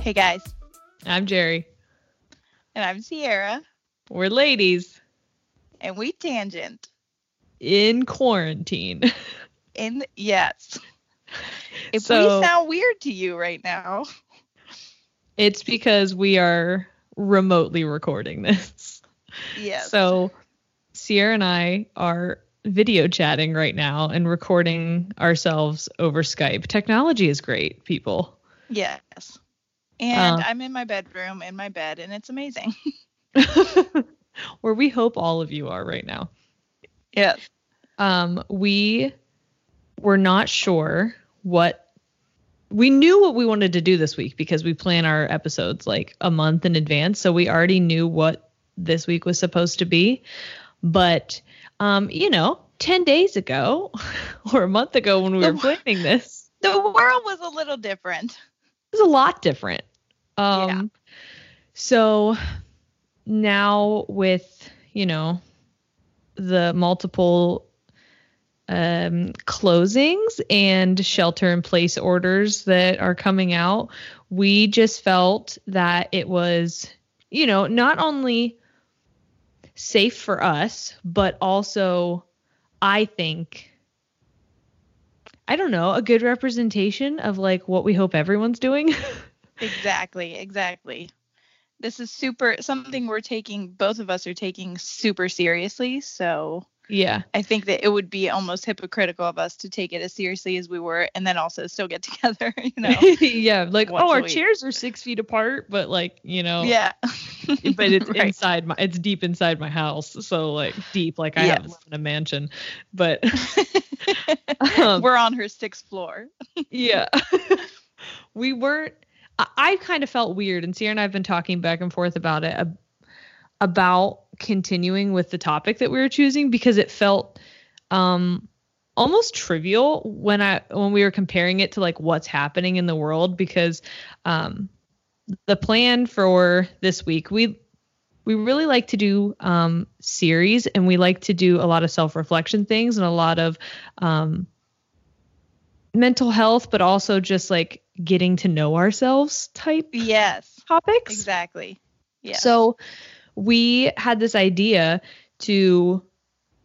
Hey guys, I'm Jerry. and I'm Sierra, We're ladies and we tangent in quarantine. in yes. If So- we sound weird to you right now, It's because we are remotely recording this. yes. So Sierra and I are video chatting right now and recording ourselves over Skype. Technology is great, people. yes. And Uh. I'm in my bedroom in my bed and it's amazing. Where we hope all of you are right now. yes. um, we were not sure what we knew what we wanted to do this week because we plan our episodes like a month in advance so we already knew what this week was supposed to be but um, you know 10 days ago or a month ago when we were planning this The world was a little different. It was a lot different um, Yeah. so now with you know the multiple um, closings and shelter in place orders that are coming out, we just felt that it was, you know, not only safe for us, but also, I think, I don't know, a good representation of like what we hope everyone's doing. Exactly, exactly. This is super something we're taking both of us are taking super seriously, so yeah. I think that it would be almost hypocritical of us to take it as seriously as we were and then also still get together, you know. yeah. Like, oh, our week. chairs are six feet apart, but like, you know, Yeah. but it's Right. inside my it's deep inside my house so like deep like i have live in a mansion but um, We're on her sixth floor. yeah we weren't I, I kind of felt weird and sierra and i've been talking back and forth about it ab- about continuing with the topic that we were choosing because it felt um almost trivial when i when we were comparing it to like what's happening in the world because um the plan for this week we we really like to do um, series and we like to do a lot of self-reflection things and a lot of um, mental health but also just like getting to know ourselves type Yes. topics Exactly. Yeah. so we had this idea to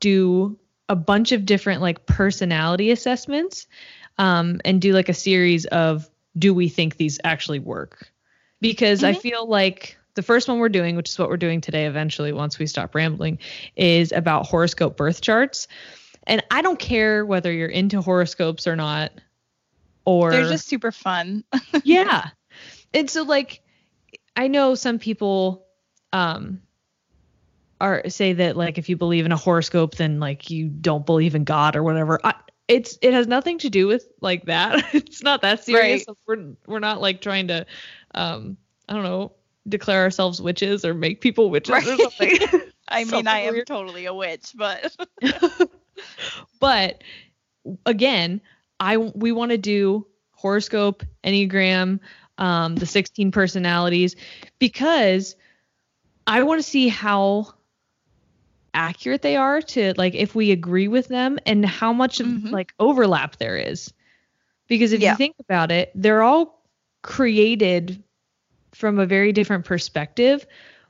do a bunch of different like personality assessments um, and do like a series of do we think these actually work? Because I Mhm. feel like the first one we're doing, which is what we're doing today eventually once we stop rambling, is about horoscope birth charts. And I don't care whether you're into horoscopes or not or They're just super fun. yeah. And so like I know some people um are say that like if you believe in a horoscope then like you don't believe in God or whatever. I, it's it has nothing to do with like that. it's not that serious. Right. We're we're not like trying to um I don't know declare ourselves witches or make people witches or something. I mean, I am weird. totally a witch, but but again, I we want to do horoscope, enneagram, um, the 16 personalities because I want to see how accurate they are to like if we agree with them and how much of Mhm. like overlap there is. Because if Yeah. you think about it, they're all created from a very different perspective,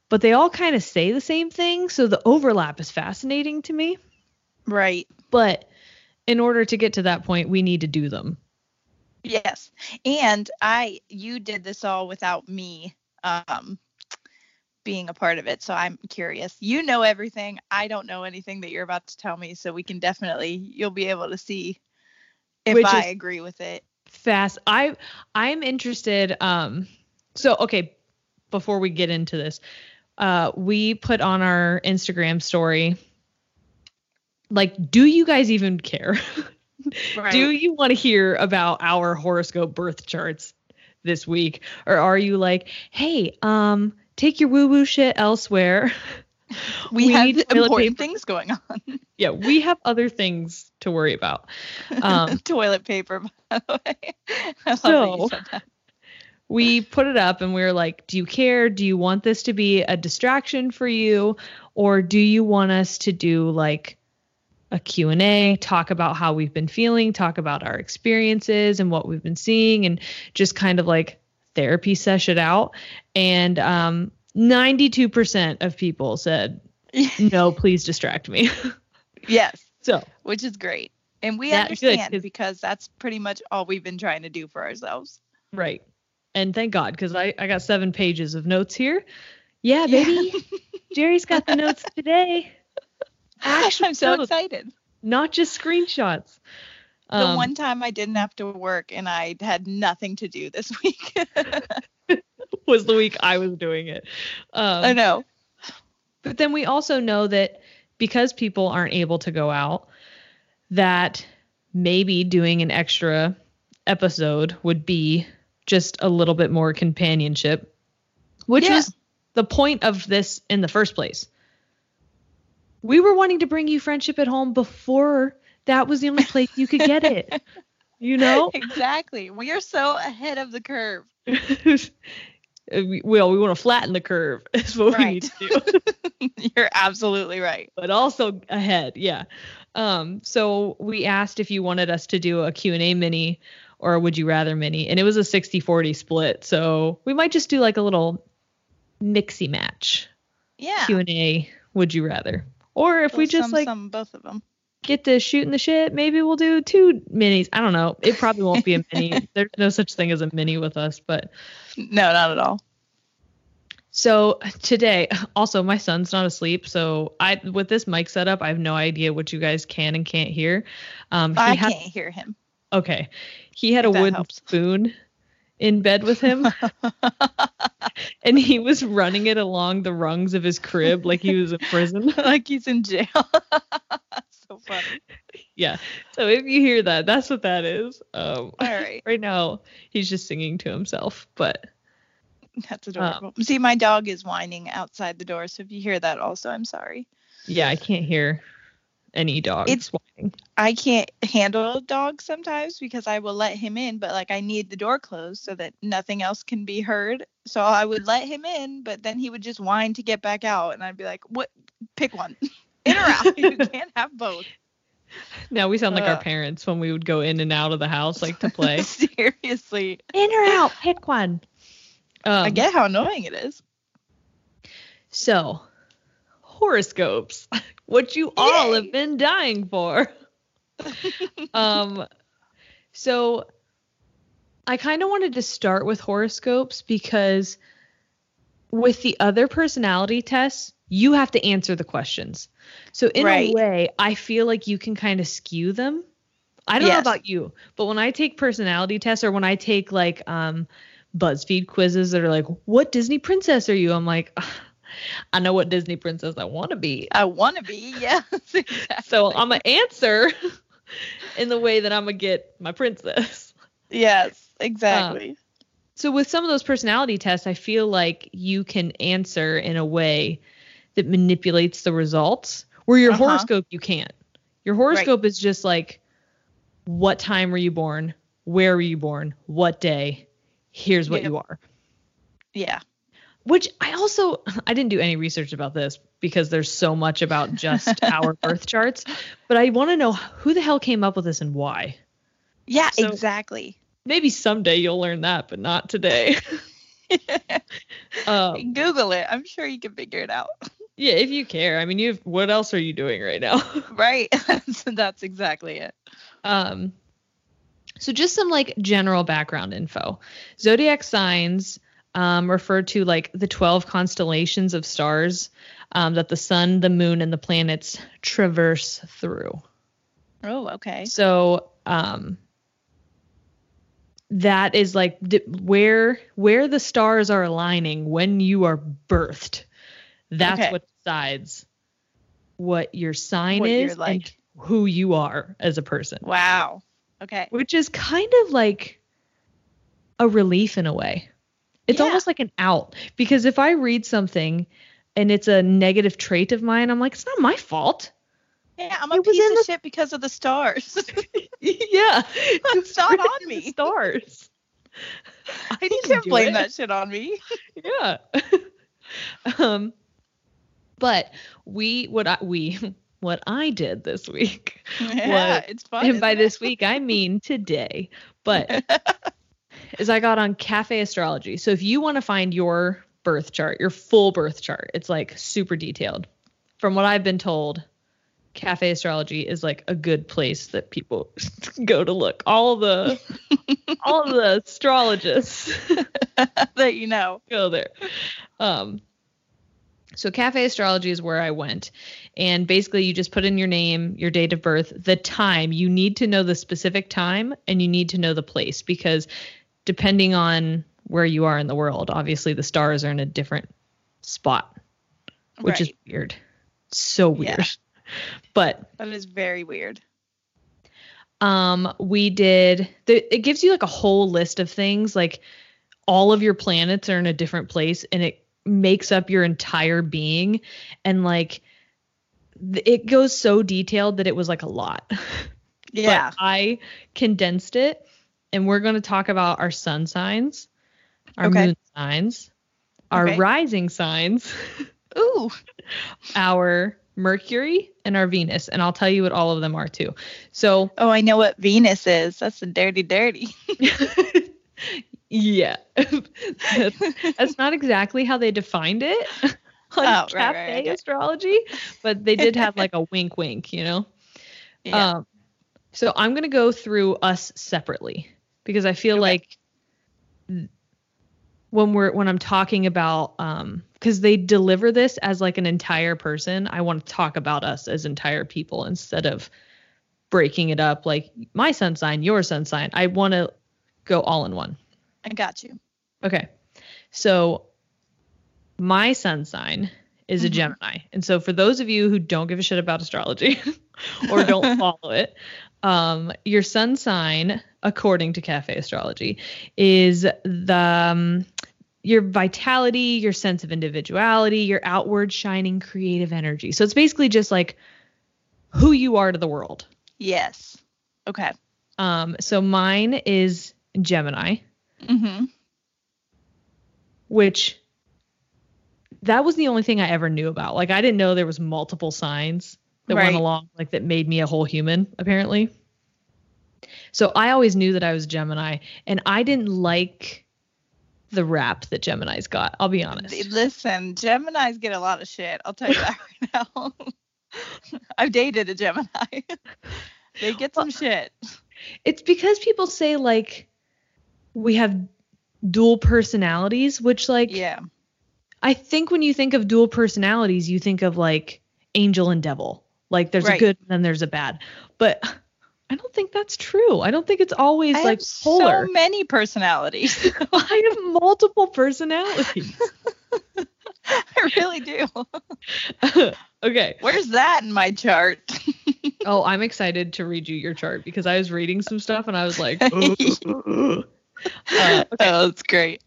but they all kind of say the same thing, so the overlap is fascinating to me. right. But in order to get to that point, we need to do them. Yes. And I you did this all without me um being a part of it. So I'm curious. You know everything. I don't know anything that you're about to tell me, so we can definitely you'll be able to see if Which I agree with it. Fast. I I'm interested. Um. So okay, before we get into this, uh, we put on our Instagram story. Like, do you guys even care? Right. Do you want to hear about our horoscope birth charts this week, or are you like, hey, um, take your woo woo shit elsewhere? we, we have important paper. things going on. yeah, we have other things to worry about. Um, Toilet paper, by the way. I love that So- you said that. We put it up and we were like, do you care? Do you want this to be a distraction for you or do you want us to do like a Q&A, talk about how we've been feeling, talk about our experiences and what we've been seeing and just kind of like therapy session out and um 92% of people said no, please distract me. yes, so, which is great. And we understand good, because that's pretty much all we've been trying to do for ourselves. right. And thank God cuz I I got 7 pages of notes here. Yeah, baby. Jerry's got the notes today. Actual I'm so notes, excited. not just screenshots. The Um, one time I didn't have to work and I had nothing to do this week. was the week I was doing it. Um, I know. But then we also know that because people aren't able to go out, that maybe doing an extra episode would be just a little bit more companionship, which Yeah. was the point of this in the first place. We were wanting to bring you friendship at home before that was the only place you could get it. You know? Exactly. We are so ahead of the curve. well, we want to flatten the curve is what we need to do. You're absolutely right. but also ahead yeah um so we asked if you wanted us to do a q&a mini or would you rather mini and it was a 60-40 split so we might just do like a little mixy match Yeah. q&a would you rather or if we just some, like some, both of them. get to shooting the shit maybe we'll do two minis i don't know it probably won't be a mini there's no such thing as a mini with us but No, not at all. So today, also my son's not asleep, so I with this mic setup, I have no idea what you guys can and can't hear. Um, I can't hear him. Okay, he had a that wooden helps. spoon in bed with him, and he was running it along the rungs of his crib like he was in prison. like he's in jail. so funny. yeah. So if you hear that, that's what that is. Um, All right. right now he's just singing to himself, but That's Um, adorable. See, my dog is whining outside the door. So if you hear that also, I'm sorry. yeah, I can't hear any dog. It's- whining. I can't handle dogs sometimes because I will let him in, but like I need the door closed so that nothing else can be heard. So I would let him in, but then he would just whine to get back out, and I'd be like, "What? Pick one, in or out. you can't have both." Now we sound like our parents when we would go in and out of the house like to play. Seriously, in or out, pick one. Um, I get how annoying it is. So, horoscopes, what you all have been dying for. um, so I kind of wanted to start with horoscopes because with the other personality tests, you have to answer the questions. So in Right. a way, I feel like you can kind of skew them. I don't know about you, but when I take personality tests or when I take like um BuzzFeed quizzes that are like, "What Disney princess are you?" I'm like, "Ugh, I know what Disney princess I want to be. I want to be. Yes. Exactly. So I'm gonna answer in the way that I'm gonna get my princess. Yes. Exactly. So with some of those personality tests, I feel like you can answer in a way that manipulates the results. Where your Uh-huh. horoscope you can't. Your horoscope is just like what time were you born? Where were you born? What day? Here's what Yep. you are. yeah. Which I also I didn't do any research about this because there's so much about just our birth charts, but I want to know who the hell came up with this and why. Yeah. So- exactly. Maybe someday you'll learn that, but not today. um, Google it. I'm sure you can figure it out. yeah, if you care. I mean, you have, what else are you doing right now? Right. that's, that's exactly it. um, so just some like general background info. Zodiac signs um, refer to like the 12 constellations of stars um, that the sun, the moon, and the planets traverse through. Oh, okay. So um that is like d- where where the stars are aligning when you are birthed. That's Okay. what decides what your sign What is like. and who you are as a person. Wow. Okay. Which is kind of like a relief in a way. It's Yeah. almost like an out because if I read something and it's a negative trait of mine, I'm like, it's not my fault. Yeah, I'm a It was piece of the- shit because of the stars. yeah. It's not on me. Stars. I you can't blame it. that shit on me. Yeah. um but we what I we what I did this week. Yeah, it's fun. and by it? this week I mean today. But is I got on Cafe Astrology. So if you want to find your birth chart, your full birth chart, it's like super detailed. From what I've been told, Cafe Astrology is like a good place that people go to look. All the all the astrologists that you know. go there. Um, so Cafe Astrology is where I went, and basically you just put in your name, your date of birth, the time. You need to know the specific time, and you need to know the place because depending on where you are in the world, obviously the stars are in a different spot, which is weird. So weird. Yeah. But That is very weird. um we did the, it gives you like a whole list of things like all of your planets are in a different place and it makes up your entire being and like th- it goes so detailed that it was like a lot Yeah. but i condensed it and we're going to talk about our sun signs our Okay. moon signs our Okay. rising signs Ooh. our mercury and our venus and i'll tell you what all of them are too so Oh, I know what Venus is. That's a dirty, dirty. yeah. that's, that's not exactly how they defined it on Oh, right, right, cafe astrology, but they did have like a wink wink, you know? Yeah. Um, so I'm going to go through us separately because I feel Okay. like when we're when I'm talking about um because they deliver this as like an entire person, I want to talk about us as entire people instead of breaking it up like my sun sign, your sun sign. I want to go all in one. I got you. Okay. So my sun sign is a Mhm. Gemini. And so for those of you who don't give a shit about astrology or don't follow it, um, your sun sign, according to Cafe Astrology, is the um, your vitality, your sense of individuality, your outward shining creative energy. So it's basically just like who you are to the world. Yes. Okay. Um, so mine is Gemini. Mm-hmm. which that was the only thing I ever knew about. Like I didn't know there was multiple signs that Right. went along like that made me a whole human apparently. So I always knew that I was Gemini and I didn't like the rap that Gemini's got. I'll be honest. Listen, Geminis get a lot of shit. I'll tell you that right now. I've dated a Gemini. they get some shit. It's because people say like we have dual personalities, which like Yeah. I think when you think of dual personalities, you think of like angel and devil. Like there's a good and then there's a bad. But I don't think that's true. I don't think it's always I like polar. so many personalities. I have multiple personalities. I really do. okay. Where's that in my chart? Oh, I'm excited to read you your chart because I was reading some stuff and I was like, uh, oh, that's great.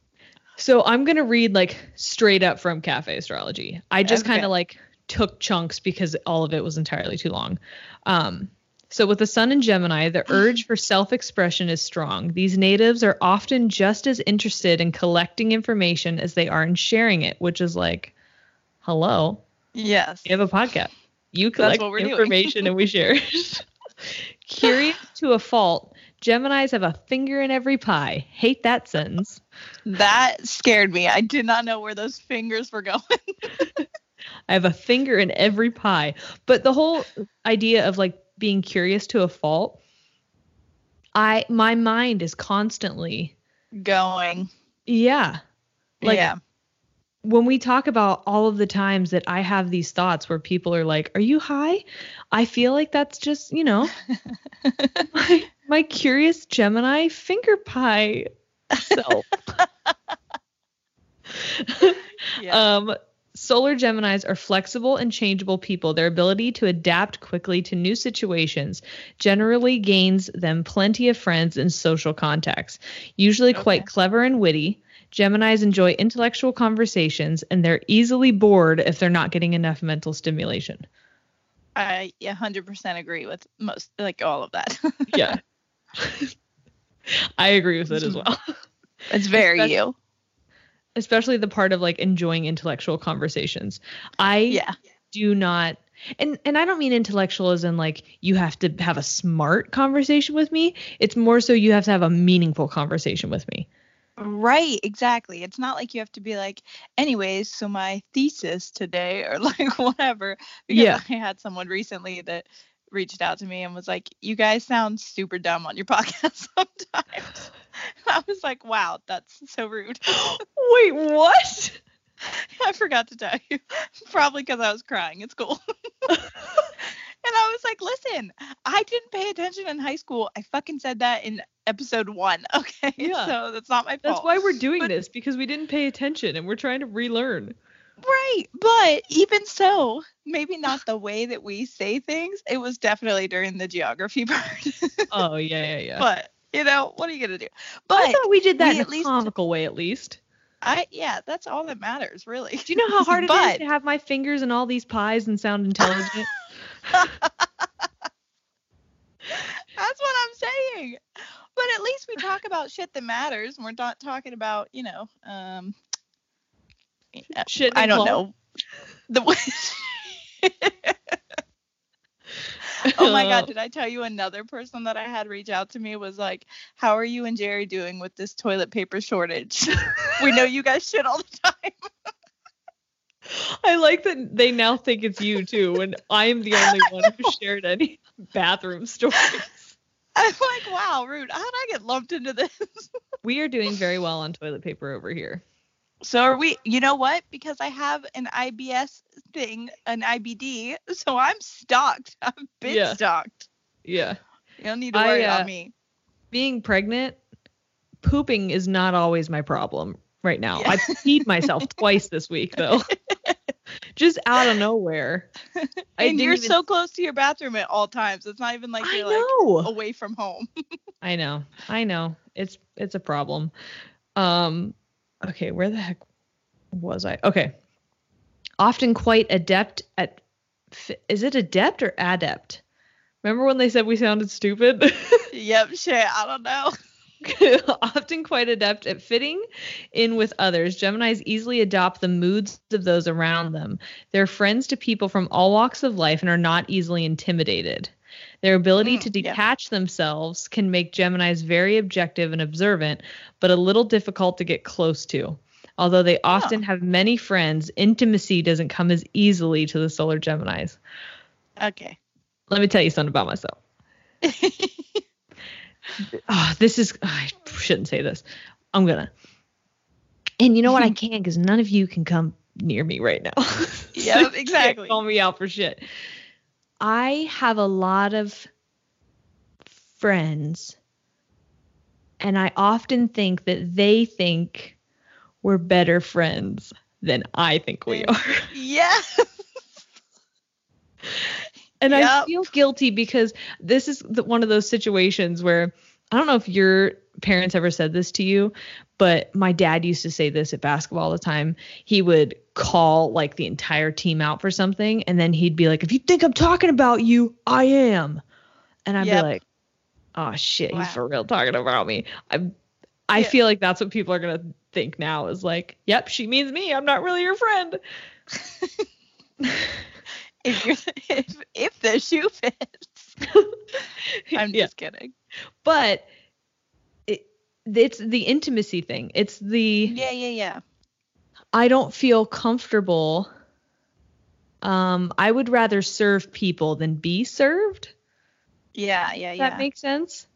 so I'm gonna read like straight up from Cafe Astrology. I just Okay. kind of like took chunks because all of it was entirely too long. Um, so with the Sun in Gemini, the urge for self-expression is strong. These natives are often just as interested in collecting information as they are in sharing it, which is like, hello, Yes. you have a podcast. You collect information and we share it. Curious to a fault, Geminis have a finger in every pie. Hate that sentence. That scared me. I did not know where those fingers were going. I have a finger in every pie. But the whole idea of like being curious to a fault, I my mind is constantly going. yeah. Like yeah. when we talk about all of the times that I have these thoughts where people are like, "Are you high?" I feel like that's just, you know, my, my curious Gemini finger pie self. Yeah. Um, solar Geminis are flexible and changeable people. Their ability to adapt quickly to new situations generally gains them plenty of friends and social contacts. Usually quite clever and witty. Geminis enjoy intellectual conversations and they're easily bored if they're not getting enough mental stimulation. I 100% agree with most, like all of that. Yeah. I agree with it as well. it's very Especially- you. Especially the part of like enjoying intellectual conversations. I Yeah. do not and and I don't mean intellectual as in like you have to have a smart conversation with me. It's more so you have to have a meaningful conversation with me. Right, exactly. It's not like you have to be like, anyways, so my thesis today or like whatever. Because Yeah. I had someone recently that reached out to me and was like, You guys sound super dumb on your podcast sometimes. I was like, Wow, that's so rude. Wait, what? I forgot to tell you. Probably because I was crying. It's cool. and I was like, listen, I didn't pay attention in high school. I fucking said that in episode one. Okay. Yeah. So that's not my fault. That's why we're doing But- this because we didn't pay attention and we're trying to relearn. Right. But even so, maybe not the way that we say things. It was definitely during the geography part. Oh yeah, yeah, yeah. but, you know, what are you going to do? But I thought we did that we in a least- comical way at least. I, yeah, that's all that matters, really. Do you know how hard it is But- to have my fingers in all these pies and sound intelligent? That's what I'm saying. But at least we talk about shit that matters. And we're not talking about, you know, um, Shit I don't know. The oh my god, did I tell you another person that I had reach out to me was like, "How are you and Jerry doing with this toilet paper shortage? we know you guys shit all the time." I like that they now think it's you too, and I am the only one who shared any bathroom stories. I'm like, "Wow, rude. How did I get lumped into this?" We are doing very well on toilet paper over here. So are we? You know what? Because I have an IBS thing, an IBD, so I'm stocked. I've been Yeah. stocked. Yeah. You don't need to I, worry uh, about me. Being pregnant, pooping is not always my problem right now. Yeah. I peed myself twice this week though. Just out of nowhere. And you're even- so close to your bathroom at all times. It's not even like I you're like away from home. I know. I know. It's it's a problem. Um okay, where the heck was I? Okay. Often quite adept at is it adept or adept? Remember when they said we sounded stupid? yep, shit. I don't know. Often quite adept at fitting in with others, Geminis easily adopt the moods of those around them. They're friends to people from all walks of life and are not easily intimidated. Their ability Mm, to yeah. detach themselves can make Geminis very objective and observant, but a little difficult to get close to. Although they often have many friends, intimacy doesn't come as easily to the solar Geminis. Okay. Let me tell you something about myself. oh, this is I shouldn't say this. I'm gonna. And you know what? I can't because none of you can come near me right now. yeah, exactly. Call me out for shit. I have a lot of friends, and I often think that they think we're better friends than I think we are. Yeah. And I feel guilty because this is the, one of those situations where I don't know if your parents ever said this to you, but my dad used to say this at basketball all the time. He would call like the entire team out for something, and then he'd be like, "If you think I'm talking about you, I am," and I'd Yep. be like, "Oh shit, Wow. he's for real talking about me." I I Yeah. feel like that's what people are gonna think now is like, "Yep, she means me. I'm not really your friend." if you're if if the shoe fits. I'm Yeah. just kidding. but it's the intimacy thing. It's the Yeah, yeah, yeah. I don't feel comfortable. Um, I would rather serve people than be served. Yeah, yeah, yeah. That makes sense.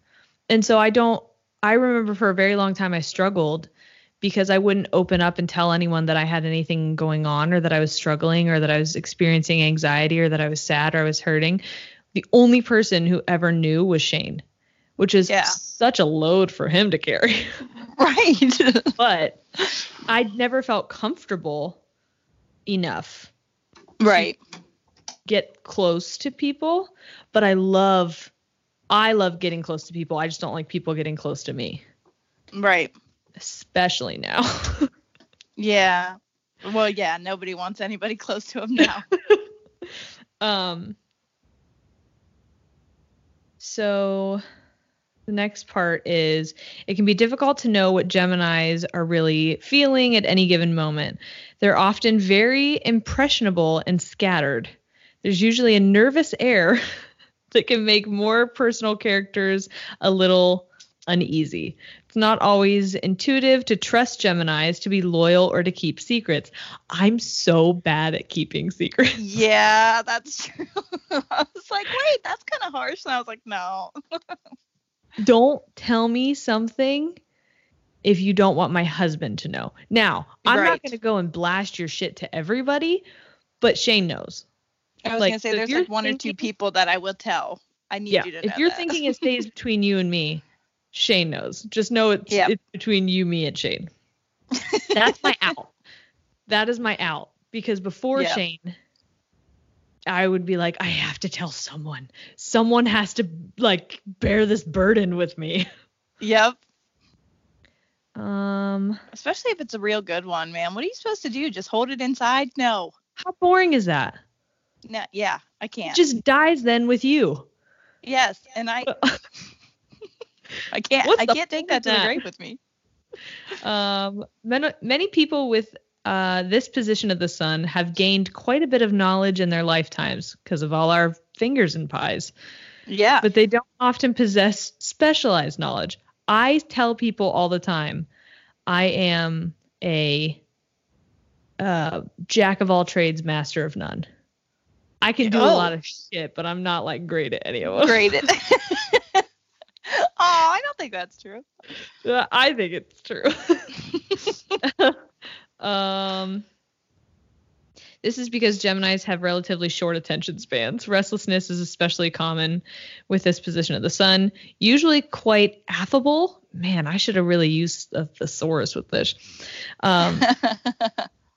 And so I don't. I remember for a very long time I struggled because I wouldn't open up and tell anyone that I had anything going on or that I was struggling or that I was experiencing anxiety or that I was sad or I was hurting. The only person who ever knew was Shane, which is Yeah. such a load for him to carry. right. but I never felt comfortable enough right. get close to people, but I love I love getting close to people. I just don't like people getting close to me, Right. especially now. Yeah. Well, yeah, nobody wants anybody close to him now. um so the next part is it can be difficult to know what Geminis are really feeling at any given moment. They're often very impressionable and scattered. There's usually a nervous air that can make more personal characters a little uneasy. It's not always intuitive to trust Geminis to be loyal or to keep secrets. I'm so bad at keeping secrets. yeah, that's true. I was like, wait, that's kind of harsh. And I was like, no. Don't tell me something if you don't want my husband to know. Now, I'm not going to go and blast your shit to everybody, but Shane knows. I was Like, gonna say so there's like one or two people that I will tell. I need yeah. you to know. If you're that. thinking it stays between you and me, Shane knows. Just know it's, Yep. it's between you, me, and Shane. That's my out. That is my out because before Yeah. Shane, I would be like, I have to tell someone. Someone has to like bear this burden with me. Yep. Um, Especially if it's a real good one, man. What are you supposed to do? Just hold it inside? No. how boring is that? No. Yeah, I can't. just dies then with you. yes, and I I can't What's I can't take that to the grave with me. Um, many, many people with uh, this position of the sun have gained quite a bit of knowledge in their lifetimes because of all our fingers and pies, Yeah. but they don't often possess specialized knowledge. I tell people all the time, I am a uh, jack of all trades, master of none. I can do a Oh. lot of shit, but I'm not like great at any of them. Graded. oh, I don't think that's true. Uh, I think it's true. um, this is because Geminis have relatively short attention spans. Restlessness is especially common with this position of the sun. Usually quite affable. Man, I should have really used a thesaurus with this. Um,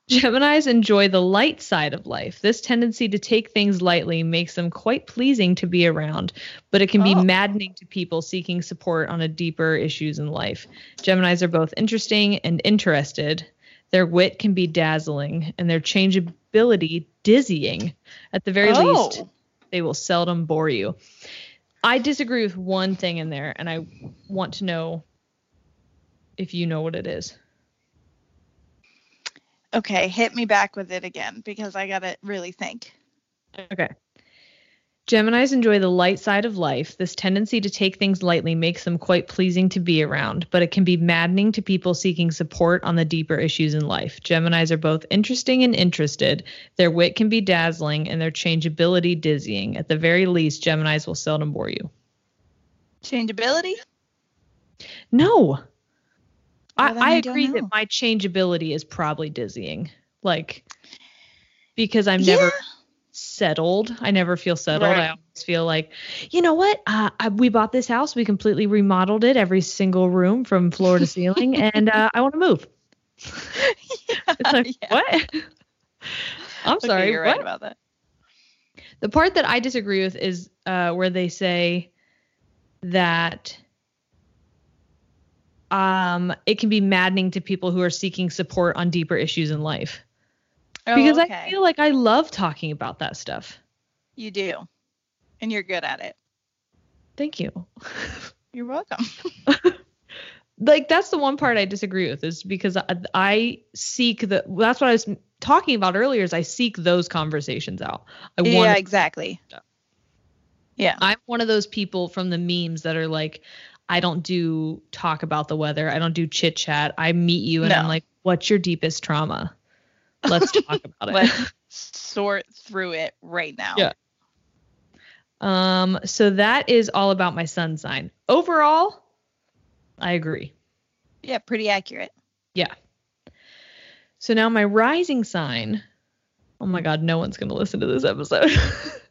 Geminis enjoy the light side of life. This tendency to take things lightly makes them quite pleasing to be around, but it can be Oh. maddening to people seeking support on a deeper issues in life. Geminis are both interesting and interested. Their wit can be dazzling and their changeability dizzying. At the very oh. least, Oh. they will seldom bore you. I disagree with one thing in there, and I want to know if you know what it is. Okay, hit me back with it again because I gotta really think. Okay. Geminis enjoy the light side of life. This tendency to take things lightly makes them quite pleasing to be around, but it can be maddening to people seeking support on the deeper issues in life. Geminis are both interesting and interested. Their wit can be dazzling and their changeability dizzying. At the very least, Geminis will seldom bore you. Changeability? No. Well, I, I agree that my changeability is probably dizzying. like because I'm never Yeah. Settled. I never feel settled. I always feel like, you know what? Uh, I, we bought this house. We completely remodeled it, every single room from floor to ceiling, and uh, I want to move. It's like Yeah. what? I'm Okay, sorry. you're what? right about that. The part that I disagree with is uh, where they say that um, it can be maddening to people who are seeking support on deeper issues in life. Oh, because okay. I feel like I love talking about that stuff. you do, and you're good at it. Thank you. You're welcome. Like that's the one part I disagree with is because I, I seek the that's what I was talking about earlier is I seek those conversations out. I want yeah, exactly. Yeah. I'm one of those people from the memes that are like, I don't do talk about the weather. I don't do chit chat. I meet you and I'm like, what's your deepest trauma? Let's talk about it. Let's sort through it right now. Yeah. Um, so that is all about my sun sign. Overall, I agree. Yeah, pretty accurate. Yeah. So now my rising sign. Oh my god, no one's gonna listen to this episode.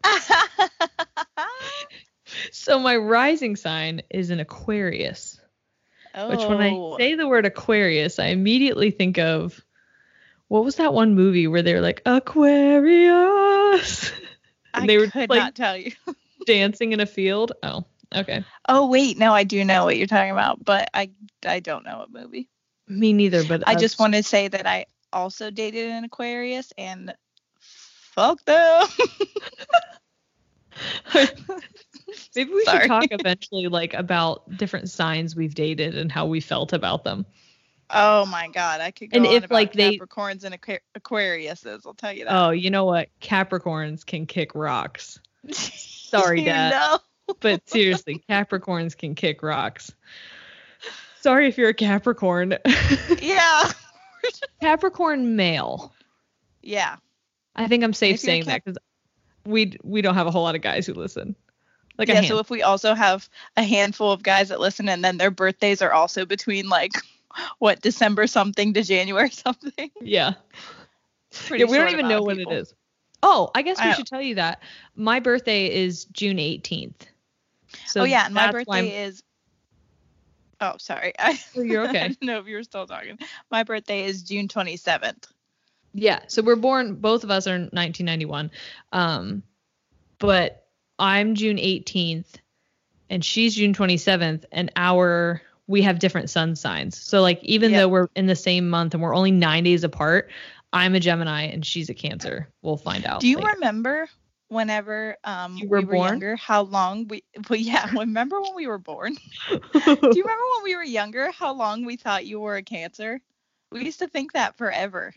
so my rising sign is an Aquarius. oh, Which when I say the word Aquarius, I immediately think of what was that one movie where they were like Aquarius and I they were could like not tell you. dancing in a field? Oh, okay. Oh wait, no, I do know what you're talking about, but I I don't know what movie. Me neither, but I just want want to say that I also dated an Aquarius and fuck them. maybe we Sorry. should talk eventually like about different signs we've dated and how we felt about them. Oh my god, I could go And on if, about like, they- Capricorns and Aqu- Aquariuses. I'll tell you that. Oh, you know what? Capricorns can kick rocks. Sorry, Dad. But seriously, Capricorns can kick rocks. Sorry if you're a Capricorn. Yeah. Capricorn male. Yeah. I think I'm safe saying that because we we don't have a whole lot of guys who listen. Like yeah. So if we also have a handful of guys that listen and then their birthdays are also between like what December something to January something. yeah. Yeah, we don't even know when people. it is. Oh, I guess we know. should tell you that my birthday is June 18th. So oh yeah, and my that's why I'm- birthday is. Oh, sorry. I, Oh, you're okay. didn't if you were still talking. My birthday is June 27th. Yeah, so we're born. Both of us are 1991, um, but I'm June 18th, and she's June 27th, and our we have different sun signs. So like even Yep. though we're in the same month and we're only nine days apart, I'm a Gemini and she's a Cancer. We'll find out. Do you later. remember whenever um You were we were born? younger how long we well yeah remember when we were born do you remember when we were younger how long we thought you were a cancer we used to think that forever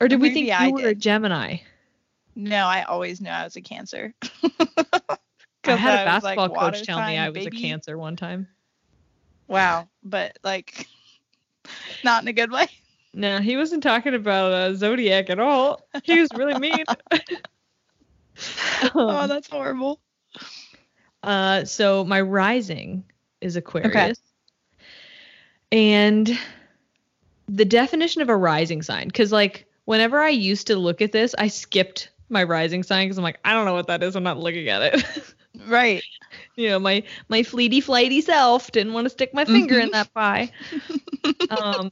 or did we maybe think I you were a. Gemini? no i always knew i was a cancer I had a was, like, basketball coach tell me I was a. Cancer one time. Wow but like not in a good way No, he wasn't talking about uh, zodiac at all. He was really mean. oh Um, that's horrible Uh, so my rising is Aquarius. And the definition of a rising sign, because like whenever I used to look at this, I skipped my rising sign because I'm like, I don't know what that is. I'm not looking at it. right. You know, my my fleety flighty self didn't want to stick my finger in Mhm. that pie. um,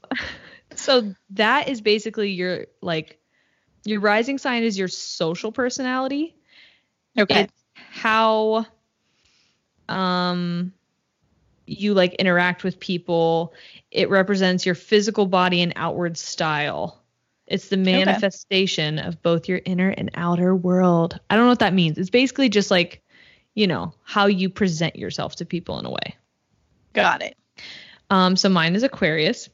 so that is basically your like your rising sign is your social personality. Okay. It's how um you like interact with people. It represents your physical body and outward style. It's the manifestation of both your inner and outer world. I don't know what that means. It's basically just like you know how you present yourself to people in a way got it um, so mine is Aquarius,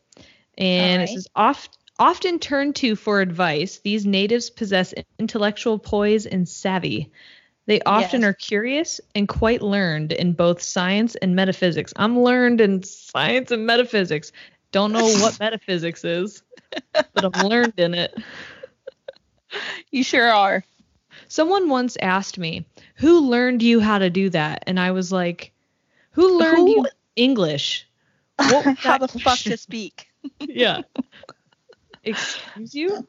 and it Alright. says oft, often turned to for advice. These natives possess intellectual poise and savvy. They often Yes. are curious and quite learned in both science and metaphysics. I'm learned in science and metaphysics. Don't know what metaphysics is, but I'm learned in it. you sure are Someone once asked me, "Who learned you how to do that?" And I was like, "Who learned Who- you English?" What how the fuck to speak yeah. Excuse you?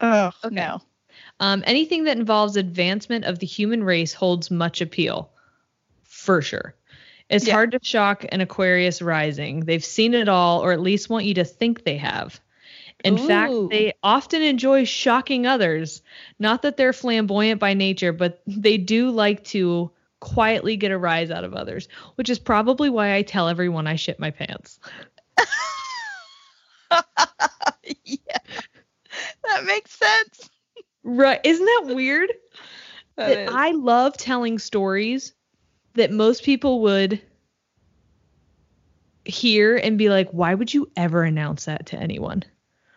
Oh Okay. no. Um, anything that involves advancement of the human race holds much appeal, for sure. It's Yeah. hard to shock an Aquarius rising. They've seen it all, or at least want you to think they have. In fact, they often enjoy shocking others. Not that they're flamboyant by nature, but they do like to quietly get a rise out of others, which is probably why I tell everyone I shit my pants. yeah. That makes sense. Right. Isn't that weird? That. I love telling stories that most people would hear and be like, why would you ever announce that to anyone?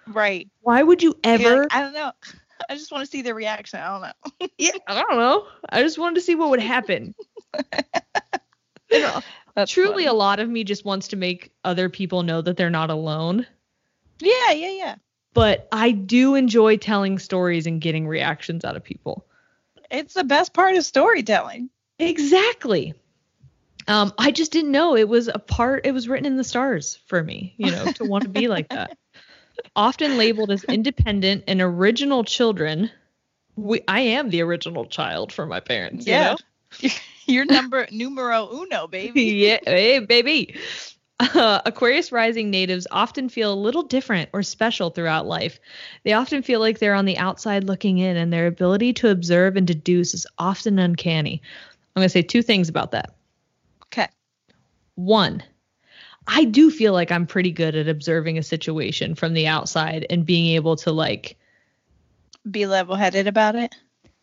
Right. Why would you ever? like, I don't know. I just want to see the reaction. I don't know. yeah, I don't know. I just wanted to see what would happen. And, That's truly, funny. a lot of me just wants to make other people know that they're not alone. Yeah, yeah, yeah. But I do enjoy telling stories and getting reactions out of people. It's the best part of storytelling. Exactly. Um, I just didn't know it was a part. It was written in the stars for me, you know, to want to be like that. Often labeled as independent and original children, we I am the original child for my parents. you Yeah. know? You're number numero uno, baby. yeah, hey, baby. Uh, Aquarius rising natives often feel a little different or special throughout life. They often feel like they're on the outside looking in, and their ability to observe and deduce is often uncanny. I'm going to say two things about that. Okay. One, I do feel like I'm pretty good at observing a situation from the outside and being able to, like, Be level headed about it.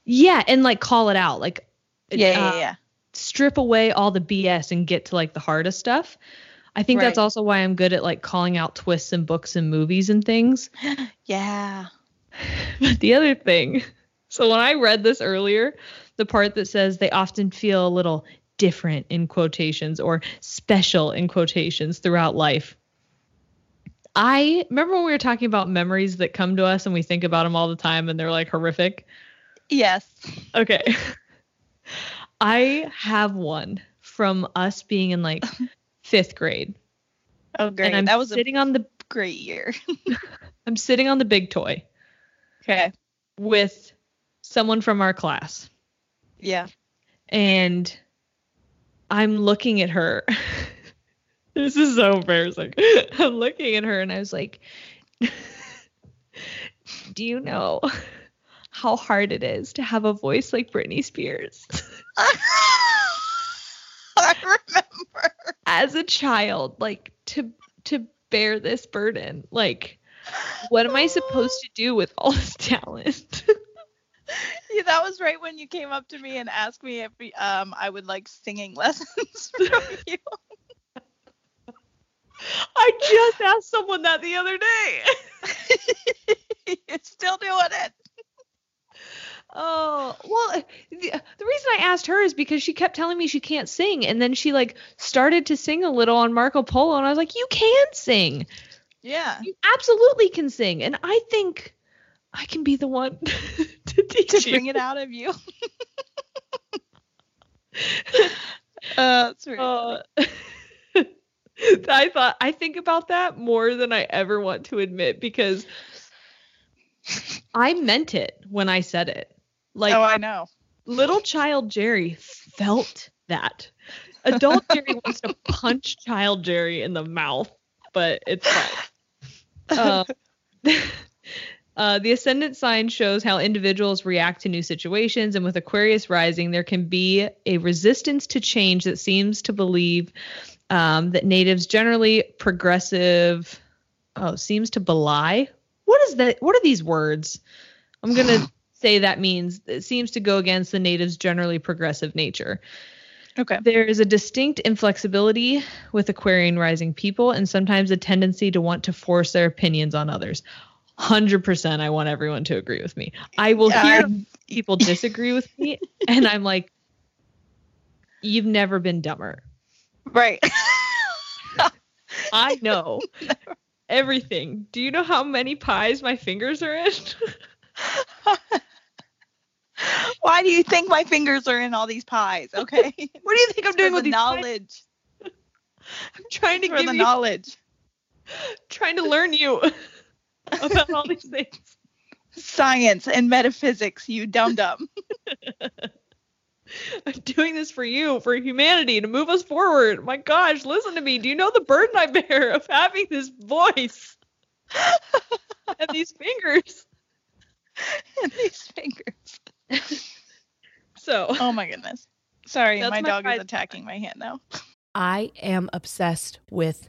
yeah, and like call it out. Like, Yeah, yeah, uh, yeah. strip away all the BS and get to like the hardest stuff. I think that's also why I'm good at like calling out twists in books and movies and things. Yeah. But the other thing, so when I read this earlier, the part that says they often feel a little different in quotations or special in quotations throughout life. I remember when we were talking about memories that come to us and we think about them all the time and they're like horrific. Yes. Okay. I have one from us being in like fifth grade. Oh, great. And I'm that was sitting on the great year. I'm sitting on the big toy Okay. with someone from our class. Yeah. And I'm looking at her. this is so embarrassing. I'm looking at her and I was like, Do you know how hard it is to have a voice like Britney Spears? I remember. as a child like to to bear this burden like what am i supposed to do with all this talent Yeah, that was right when you came up to me and asked me if um I would like singing lessons from you. i just asked someone that the other day You're still doing it. oh well the, the reason i asked her is because she kept telling me she can't sing and then she like started to sing a little on marco polo and i was like you can sing Yeah. you absolutely can sing and i think i can be the one to you bring it out of you. uh. Uh, I thought I think about that more than I ever want to admit because I meant it when I said it. Like oh, I know. little child Jerry felt that. Adult Jerry wants to punch child Jerry in the mouth, but it's fine. Uh, uh, the ascendant sign shows how individuals react to new situations, and with Aquarius rising, there can be a resistance to change that seems to believe um, that natives generally progressive. Oh, seems to belie. What is that? What are these words? I'm gonna say that means it seems to go against the natives' generally progressive nature. Okay. There is a distinct inflexibility with Aquarian rising people and sometimes a tendency to want to force their opinions on others. 100% I want everyone to agree with me. I will hear people disagree with me and I'm like you've never been dumber. Right. I know everything. Do you know how many pies my fingers are in? Why do you think my fingers are in all these pies? Okay. what do you think I'm doing the with pies? knowledge? I'm trying to For give the you knowledge. trying to learn you about all these things. science and metaphysics, you dum dum. I'm doing this for you, for humanity, to move us forward. My gosh, listen to me. Do you know the burden I bear of having this voice and these fingers? and these fingers. So, Oh my goodness. Sorry, my my dog is attacking my hand now. I am obsessed with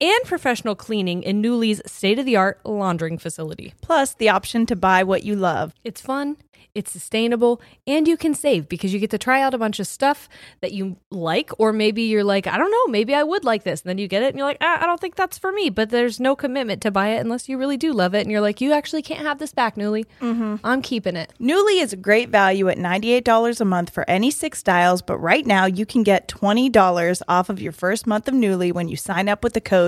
and professional cleaning in Nuuly's state of the art laundering facility. Plus, the option to buy what you love. It's fun, it's sustainable, and you can save because you get to try out a bunch of stuff that you like, or maybe you're like, I don't know, maybe I would like this. And then you get it and you're like, ah, I don't think that's for me, but there's no commitment to buy it unless you really do love it. And you're like, you actually can't have this back, Nuuly. I'm keeping it. Nuuly is a great value at $98 a month for any six styles, but right now you can get $20 off of your first month of Nuuly when you sign up with the code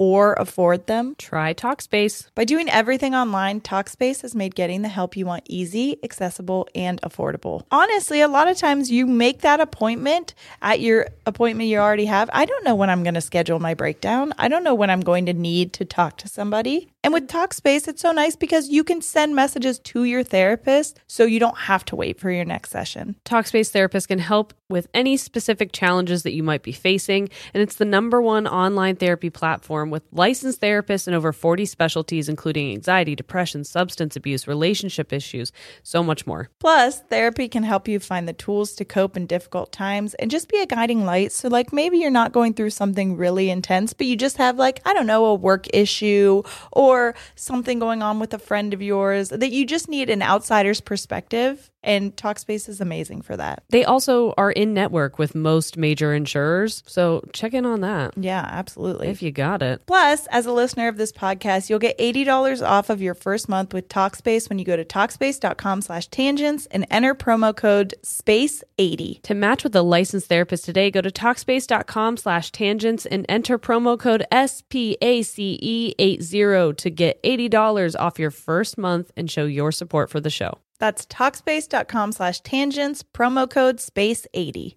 or afford them? Try Talkspace. By doing everything online, Talkspace has made getting the help you want easy, accessible, and affordable. Honestly, a lot of times you make that appointment at your appointment you already have. I don't know when I'm going to schedule my breakdown. I don't know when I'm going to need to talk to somebody. And with Talkspace, it's so nice because you can send messages to your therapist so you don't have to wait for your next session. Talkspace therapist can help with any specific challenges that you might be facing, and it's the number one online therapy platform with licensed therapists in over 40 specialties, including anxiety, depression, substance abuse, relationship issues, so much more. Plus, therapy can help you find the tools to cope in difficult times and just be a guiding light. So, like, maybe you're not going through something really intense, but you just have, like, I don't know, a work issue or something going on with a friend of yours that you just need an outsider's perspective. And Talkspace is amazing for that. They also are in network with most major insurers, so check in on that Yeah, absolutely. if you got it. Plus, as a listener of this podcast, you'll get $80 off of your first month with Talkspace when you go to Talkspace.com slash tangents and enter promo code SPACE80. To match with a licensed therapist today, go to Talkspace.com slash tangents and enter promo code SPACE80 to get $80 off your first month and show your support for the show. That's Talkspace.com slash tangents, promo code SPACE80.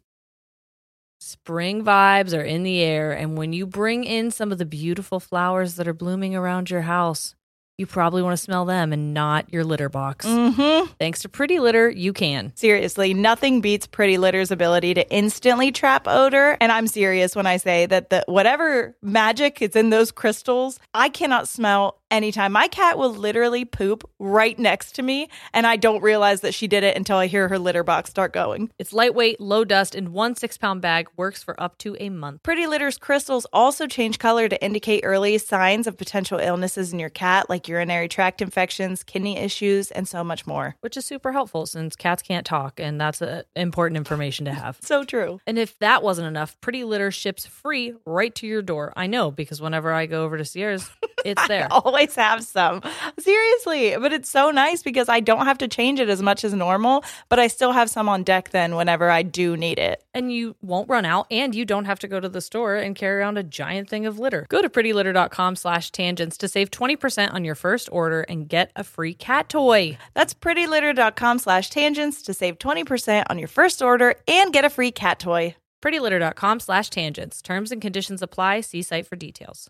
Spring vibes are in the air, and when you bring in some of the beautiful flowers that are blooming around your house, you probably want to smell them and not your litter box. Mm-hmm. Thanks to Pretty Litter, you can. Seriously, nothing beats Pretty Litter's ability to instantly trap odor. And I'm serious when I say that the whatever magic is in those crystals, I cannot smell anytime. My cat will literally poop right next to me, and I don't realize that she did it until I hear her litter box start going. It's lightweight, low dust, and one six pound bag works for up to a month. Pretty Litter's crystals also change color to indicate early signs of potential illnesses in your cat, like urinary tract infections, kidney issues, and so much more. Which is super helpful since cats can't talk, and that's uh, important information to have. So true. And if that wasn't enough, Pretty Litter ships free right to your door. I know because whenever I go over to Sierra's, it's there. always have some. Seriously, but it's so nice because I don't have to change it as much as normal, but I still have some on deck then whenever I do need it. and you won't run out and you don't have to go to the store and carry around a giant thing of litter go to prettylitter.com slash tangents to save 20% on your first order and get a free cat toy That's prettylitter.com slash tangents to save 20% on your first order and get a free cat toy. prettylitter.com slash tangents terms and conditions apply see site for details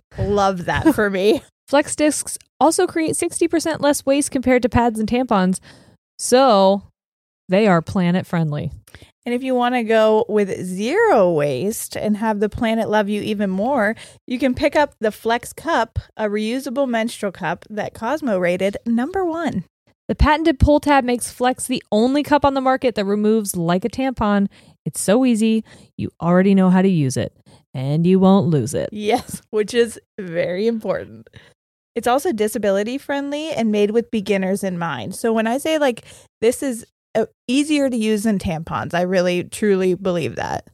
love that for me. Flex discs also create 60% less waste compared to pads and tampons, so they are planet friendly. And if you want to go with zero waste and have the planet love you even more, you can pick up the Flex Cup, a reusable menstrual cup that Cosmo rated number one. The patented pull tab makes Flex the only cup on the market that removes like a tampon. It's so easy, you already know how to use it, and you won't lose it. Yes, which is very important. It's also disability friendly and made with beginners in mind. So when I say like this is uh, easier to use than tampons, I really truly believe that.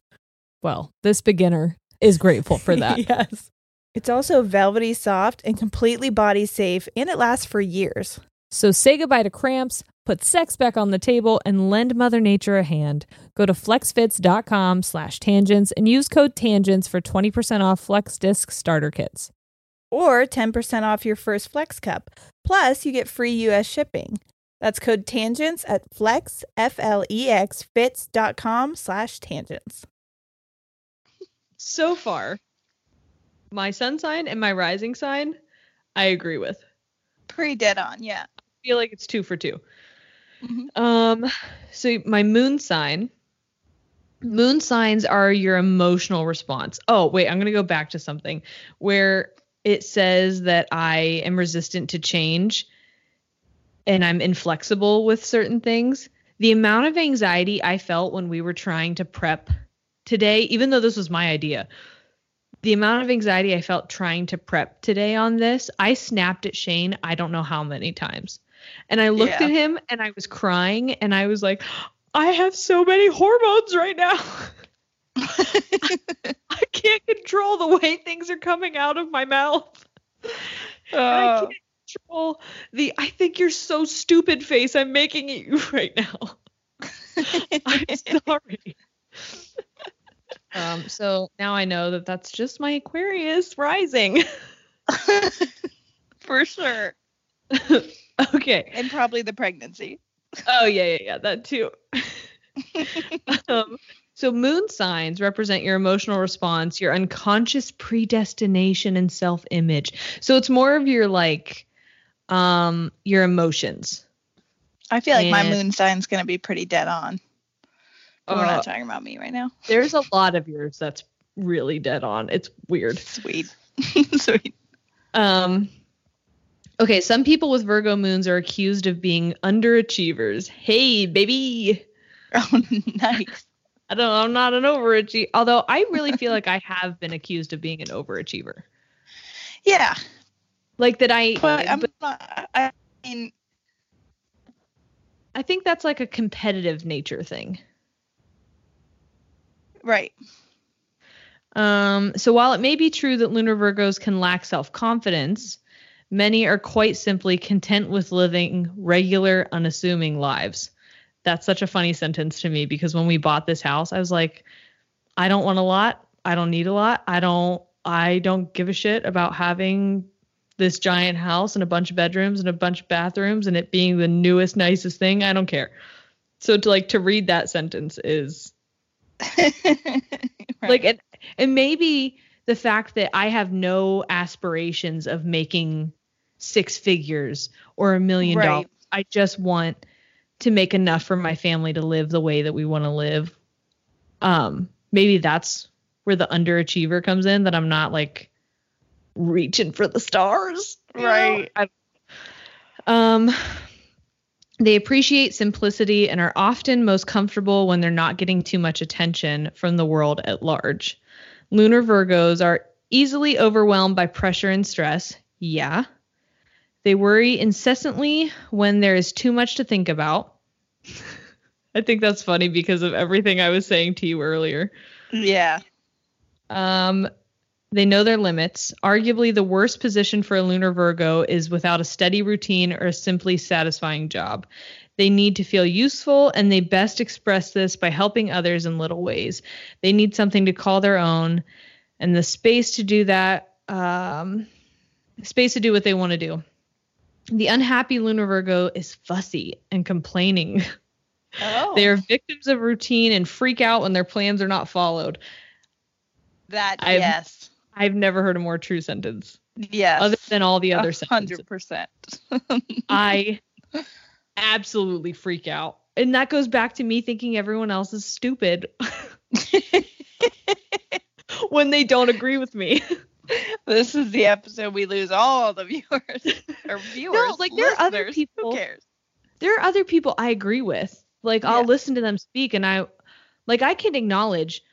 Well, this beginner is grateful for that. yes. It's also velvety soft and completely body safe and it lasts for years. So say goodbye to cramps, put sex back on the table, and lend Mother Nature a hand. Go to flexfits.com slash tangents and use code tangents for 20% off Flex Disc starter kits. Or 10% off your first Flex Cup. Plus, you get free US shipping. That's code tangents at flex, F L E X, fits.com slash tangents. So far, my sun sign and my rising sign, I agree with. Pretty dead on, yeah. I feel like it's two for 2 Mhm. Um, so my moon sign. Moon signs are your emotional response. Oh, wait, I'm gonna go back to something where it says that I am resistant to change and I'm inflexible with certain things. The amount of anxiety I felt when we were trying to prep today, even though this was my idea, the amount of anxiety I felt trying to prep today on this, I snapped at Shane, I don't know how many times. And I looked Yeah. at him and I was crying and I was like, I have so many hormones right now. I can't control the way things are coming out of my mouth. Can't control the I think you're so stupid face I'm making at you right now. I'm sorry. Um, so now I know that that's just my Aquarius rising. For sure. okay. And probably the pregnancy. Oh yeah, yeah, yeah, that too. um, so moon signs represent your emotional response, your unconscious predestination and self-image. So it's more of your like um your emotions. I feel like my And- moon sign's going to be pretty dead on. But we're Uh, not talking about me right now. There's a lot of yours that's really dead on. It's weird. Sweet. Sweet. Um Okay, some people with Virgo moons are accused of being underachievers. Hey, baby. Oh, nice. I don't I'm not an overachiever. Although I really feel like I have been accused of being an overachiever. Yeah. Like that I But I'm but not, I mean, I think that's like a competitive nature thing. right. Um, so while it may be true that lunar Virgos can lack self confidence, many are quite simply content with living regular, unassuming lives. That's such a funny sentence to me because when we bought this house, I was like, I don't want a lot. I don't need a lot. I don't I don't give a shit about having this giant house and a bunch of bedrooms and a bunch of bathrooms and it being the newest nicest thing i don't care so to like to read that sentence is like and, and maybe the fact that i have no aspirations of making six figures or a million Right. dollars i just want to make enough for my family to live the way that we want to live um maybe that's where the underachiever comes in that i'm not like reaching for the stars? Right. I- um they appreciate simplicity and are often most comfortable when they're not getting too much attention from the world at large. Lunar Virgos are easily overwhelmed by pressure and stress. Yeah. They worry incessantly when there is too much to think about. I think that's funny because of everything I was saying to you earlier. yeah. Um, they know their limits. Arguably, the worst position for a lunar Virgo is without a steady routine or a simply satisfying job. They need to feel useful, and they best express this by helping others in little ways. They need something to call their own, and the space to do that, um, space to do what they want to do. The unhappy lunar Virgo is fussy and complaining. Oh. They are victims of routine and freak out when their plans are not followed. that I've- yes. I've never heard a more true sentence. Yes. other than all the other A sentences. hundred percent. I absolutely freak out. And that goes back to me thinking everyone else is stupid when they don't agree with me. This is the episode we lose all the viewers or viewers. like, there are other people- Who cares? there are other people I agree with. Like I'll Yeah. listen to them speak and I like I can acknowledge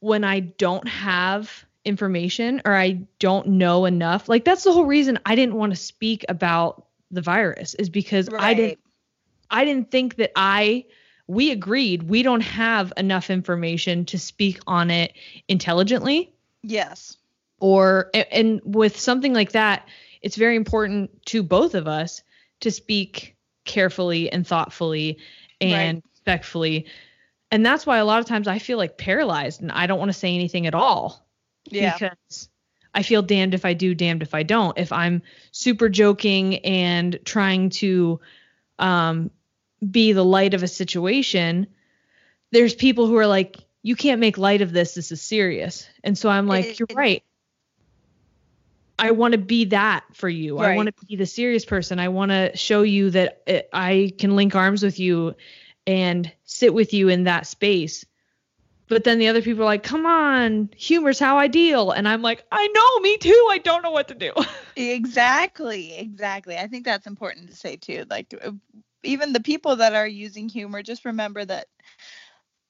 when I don't have information or I don't know enough. Like that's the whole reason I didn't want to speak about the virus is because I didn't I didn't think that I we agreed we don't have enough information to speak on it intelligently Yes. Or and with something like that it's very important to both of us to speak carefully and thoughtfully and respectfully. And that's why a lot of times i feel like paralyzed and i don't want to say anything at all. Yeah. because i feel damned if i do damned if i don't. If i'm super joking and trying to um, be the light of a situation there's people who are like you can't make light of this. This is serious. And so i'm like It- you're it- right I want to be that for you. I want to be the serious person. I want to show you that I can link arms with you and sit with you in that space. But then the other people are like, come on, humor's how I deal. And I'm like, I know, me too. I don't know what to do. Exactly. Exactly. I think that's important to say too. Like uh, even the people that are using humor, just remember that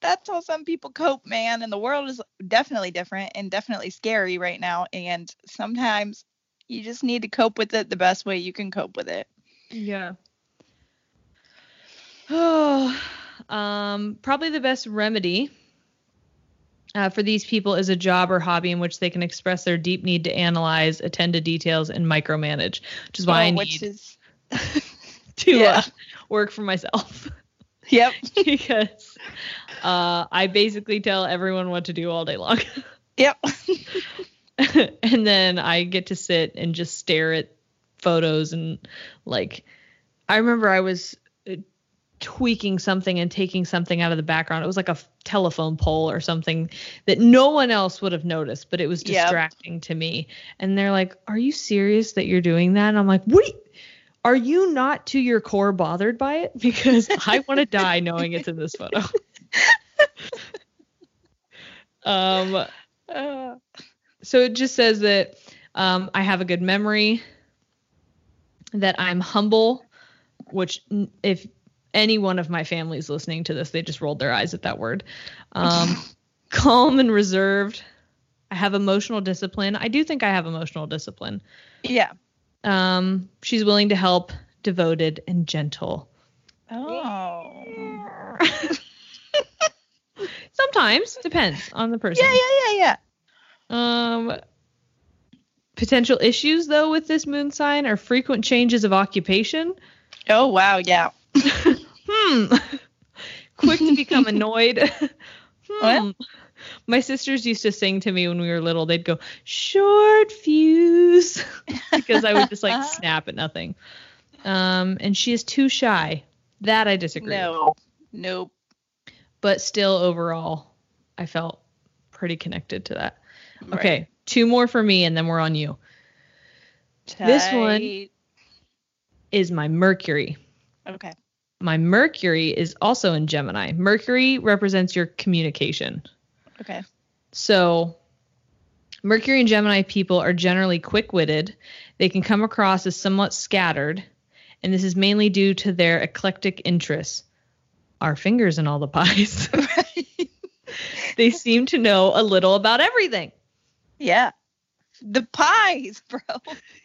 that's how some people cope, man. And the world is definitely different and definitely scary right now. And sometimes you just need to cope with it the best way you can cope with it. Yeah. Oh, um, probably the best remedy uh, for these people is a job or hobby in which they can express their deep need to analyze, attend to details, and micromanage, which is why I Oh, need which is to yeah. uh, work for myself yep. because uh, I basically tell everyone what to do all day long. Yep. and then I get to sit and just stare at photos and like I remember I was uh, tweaking something and taking something out of the background. It was like a f- telephone pole or something that no one else would have noticed, but it was Yep. distracting to me. And they're like, "Are you serious that you're doing that?" And I'm like, "What? Are you not to your core bothered by it? Because I want to die knowing it's in this photo." um Uh, so it just says that um, I have a good memory, that I'm humble, which if any one of my family is listening to this, they just rolled their eyes at that word. Um, calm and reserved. I have emotional discipline. I do think I have emotional discipline. yeah. Um, she's willing to help, devoted, and gentle. Oh. Sometimes depends on the person. Yeah, yeah, yeah, yeah. Um, potential issues though with this moon sign are frequent changes of occupation. Oh wow, yeah. Hmm. Quick to become annoyed. hmm. What? My sisters used to sing to me when we were little. They'd go, short fuse, because I would just like snap at nothing. Um, and she is too shy. That I disagree. No. Nope. But still, overall, I felt pretty connected to that. Right. Okay, two more for me, and then we're on you. This one- Is my Mercury. Okay. My Mercury is also in Gemini. Mercury represents your communication. Okay. So, Mercury and Gemini people are generally quick witted. They can come across as somewhat scattered, and this is mainly due to their eclectic interests. Our fingers in all the pies. they seem to know a little about everything. yeah. The pies, bro.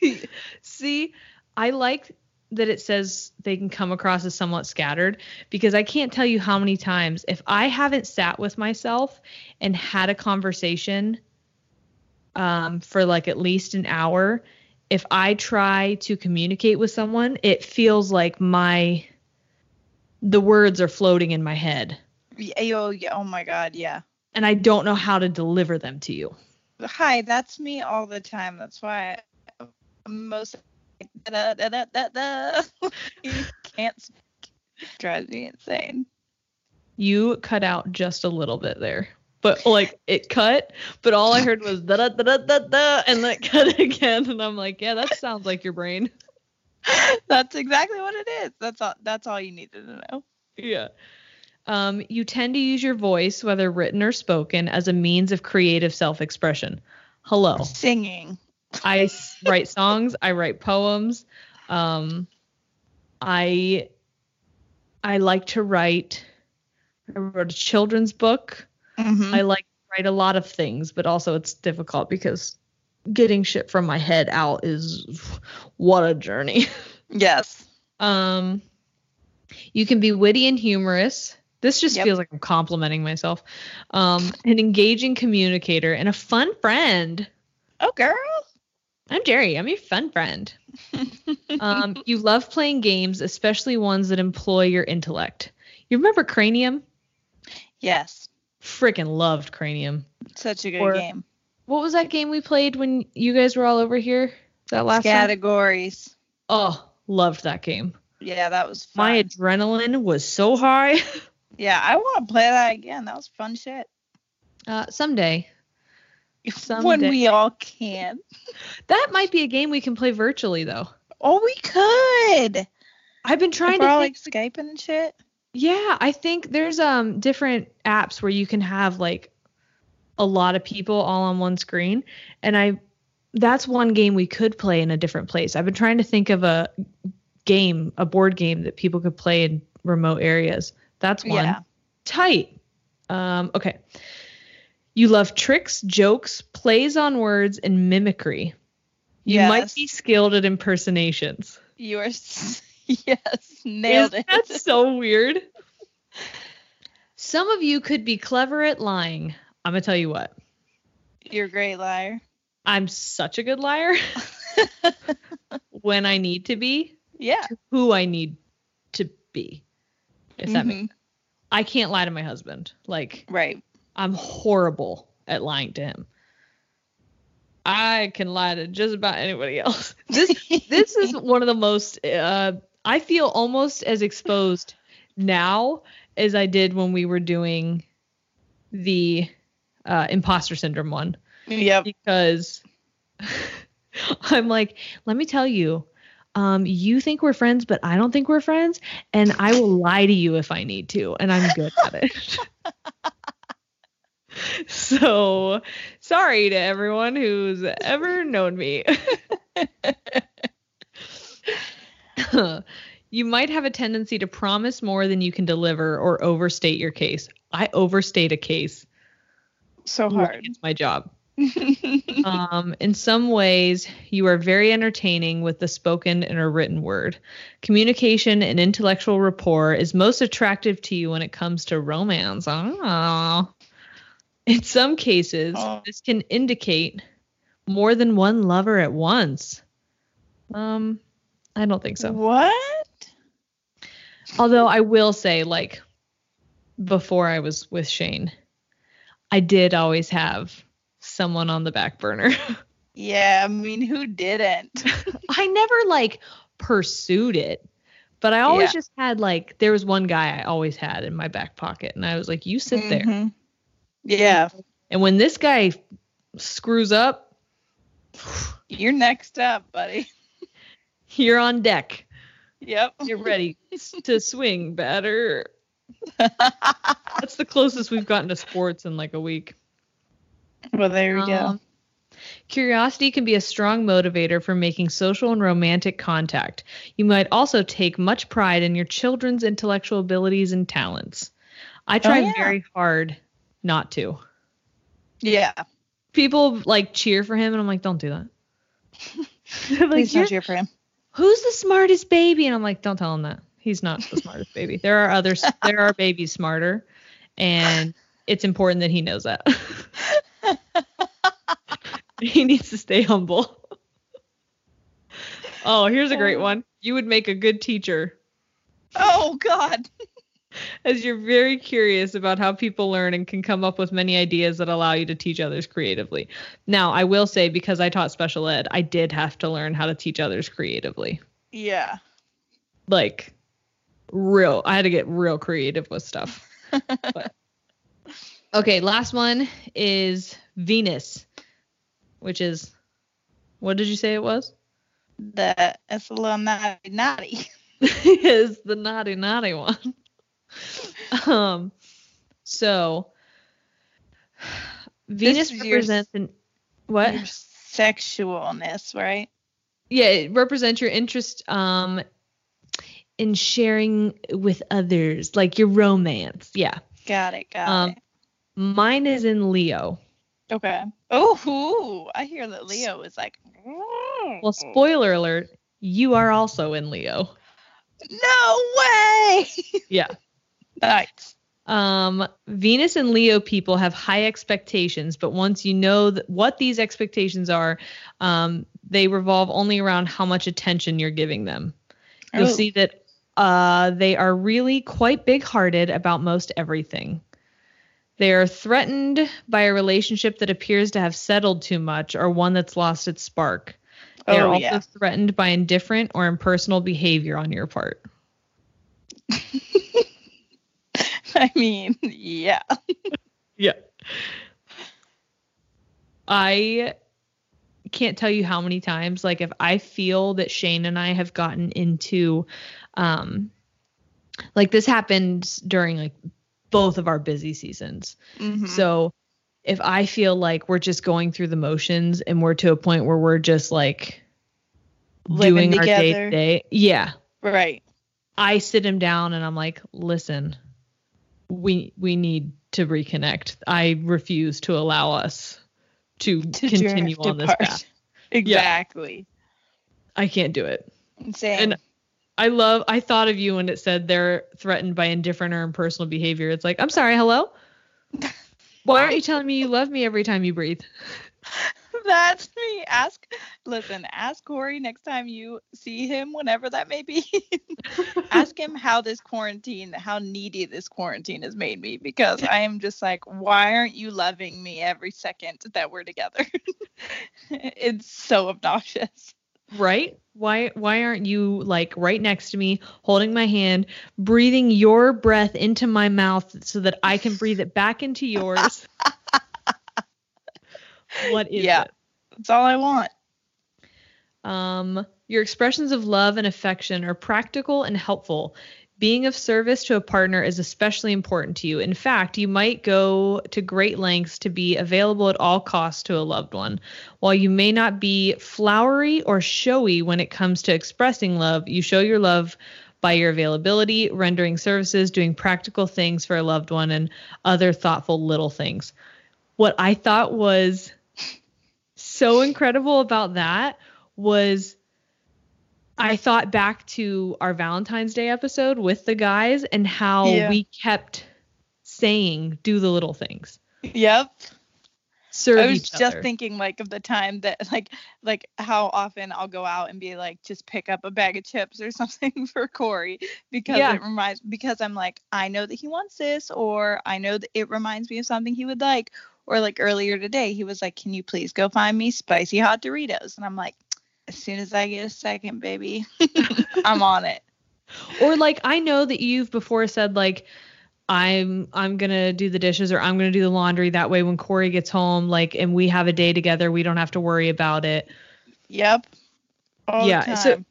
See, I like that it says they can come across as somewhat scattered because I can't tell you how many times if I haven't sat with myself and had a conversation um, for like at least an hour, if I try to communicate with someone, it feels like my the words are floating in my head yo, yeah, oh my god, yeah. and I don't know how to deliver them to you. Hi, that's me all the time. That's why I, most da, da, da, da, da. you can't speak. Drives me insane. You cut out just a little bit there. But like it cut, but all I heard was da da da da da da and then it cut again. And I'm like, yeah, that sounds like your brain. That's exactly what it is. That's all. That's all you needed to know. Yeah. Um, you tend to use your voice, whether written or spoken, as a means of creative self expression. Hello. Singing. I write songs, I write poems. Um, I I like to write. I wrote a children's book. Mhm. I like to write a lot of things, but also it's difficult because getting shit from my head out is what a journey. yes. Um, you can be witty and humorous. This just Yep. feels like I'm complimenting myself. Um, an engaging communicator and a fun friend. Oh, girl. I'm Jerry. I'm your fun friend. um, you love playing games, especially ones that employ your intellect. You remember Cranium? Yes. Freaking loved Cranium. Such a good Or- game. What was that game we played when you guys were all over here? That last time? Categories. Oh, loved that game. Yeah, that was fun. My adrenaline was so high. yeah, I want to play that again. That was fun shit. Uh, someday. When we all can. That might be a game we can play virtually though. Oh, we could. I've been trying If to we're all like Skyping and shit. Yeah, I think there's um different apps where you can have like a lot of people all on one screen and I that's one game we could play in a different place. I've been trying to think of a game, a board game that people could play in remote areas. That's one. Yeah. Tight. Um okay. You love tricks, jokes, plays on words and mimicry. You might be skilled at impersonations. You are. Yes, nailed Isn't it. That's so weird? Some of you could be clever at lying. I'm gonna tell you what. You're a great liar. I'm such a good liar when I need to be, Yeah. who I need to be. If that makes Mhm. sense. I can't lie to my husband. Like Right. I'm horrible at lying to him. I can lie to just about anybody else. This this is one of the most uh I feel almost as exposed now as I did when we were doing the uh imposter syndrome one Yep. because I'm like, let me tell you, um, you think we're friends, but I don't think we're friends, and I will lie to you if I need to, and I'm good at it. so sorry to everyone who's ever known me. you might have a tendency to promise more than you can deliver or overstate your case. I overstate a case. So like hard. It's my job. um, in some ways, you are very entertaining with the spoken and or written word. Communication and intellectual rapport is most attractive to you when it comes to romance. Oh. In some cases, Oh. this can indicate more than one lover at once. Um, I don't think so. What? Although I will say, like, before I was with Shane, I did always have someone on the back burner. Yeah, I mean, who didn't? I never like pursued it, but I always Yeah. just had like there was one guy I always had in my back pocket, and I was like, "You sit there." Yeah, And when this guy screws up, you're next up, buddy. you're on deck. Yep. Get ready to swing batter. That's the closest we've gotten to sports in like a week. well, there we go. Um, Curiosity can be a strong motivator for making social and romantic contact. You might also take much pride in your children's intellectual abilities and talents. I try yeah. very hard not to. Yeah. People like cheer for him, and I'm like, don't do that. Like, Please don't cheer for him. who's the smartest baby? And I'm like, don't tell him that. He's not the smartest baby. There are others. There are babies smarter, and it's important that he knows that. he needs to stay humble. oh, here's a great oh. one. You would make a good teacher, Oh God. as you're very curious about how people learn and can come up with many ideas that allow you to teach others creatively. Now, I will say, because I taught special ed, I did have to learn how to teach others creatively. Yeah. like real i had to get real creative with stuff But- okay last one is venus which is what did you say it was The it's a little naughty, naughty. is the naughty naughty one um so venus is your- represents an what Your sexualness, right? yeah it represents your interest um in sharing with others like your romance yeah Got it. Got Um, it. Mine is in Leo. Okay. Oh, I hear that Leo is like. Well, spoiler alert, you are also in Leo. No way. Yeah. Nice. Um, Venus and Leo people have high expectations, but once you know th- what these expectations are, um, they revolve only around how much attention you're giving them. You'll Oh. see that uh, they are really quite big hearted about most everything. They are threatened by a relationship that appears to have settled too much or one that's lost its spark. They are Oh, also yeah. threatened by indifferent or impersonal behavior on your part. I mean, yeah. Yeah. I can't tell you how many times like if I feel that Shane and I have gotten into um like this happened during like both of our busy seasons. Mhm. So if I feel like we're just going through the motions and we're to a point where we're just like Living doing our day together. to day, yeah, right. I sit him down and I'm like, listen, we we need to reconnect. I refuse to allow us to, To continue on this path. Exactly. I can't do it. Same. And I love I thought of you when it said they're threatened by indifferent or impersonal behavior. It's like, I'm sorry, hello? Why aren't you telling me you love me every time you breathe? That's me. Ask, listen, ask Corey next time you see him, whenever that may be. ask him how this quarantine, how needy this quarantine has made me because I am just like, why aren't you loving me every second that we're together? it's so obnoxious. Right? Why why aren't you like right next to me, holding my hand, breathing your breath into my mouth so that I can breathe it back into yours? What is Yeah. it? That's all I want. Um, your expressions of love and affection are practical and helpful. Being of service to a partner is especially important to you. In fact, you might go to great lengths to be available at all costs to a loved one. While you may not be flowery or showy when it comes to expressing love, you show your love by your availability, rendering services, doing practical things for a loved one, and other thoughtful little things. What I thought was so incredible about that was I thought back to our Valentine's Day episode with the guys and how Yeah. we kept saying, do the little things. Yep. serve I was just other. thinking like of the time that like like how often I'll go out and be like just pick up a bag of chips or something for Corey because Yeah. it reminds because I'm like I know that he wants this or I know that it reminds me of something he would like or like earlier today he was like can you please go find me spicy hot Doritos and I'm like as soon as I get a second baby I'm on it. or like I know that you've before said like I'm I'm gonna do the dishes or I'm gonna do the laundry. That way, when Corey gets home, like, and we have a day together, we don't have to worry about it. Yep. All Yeah, so-.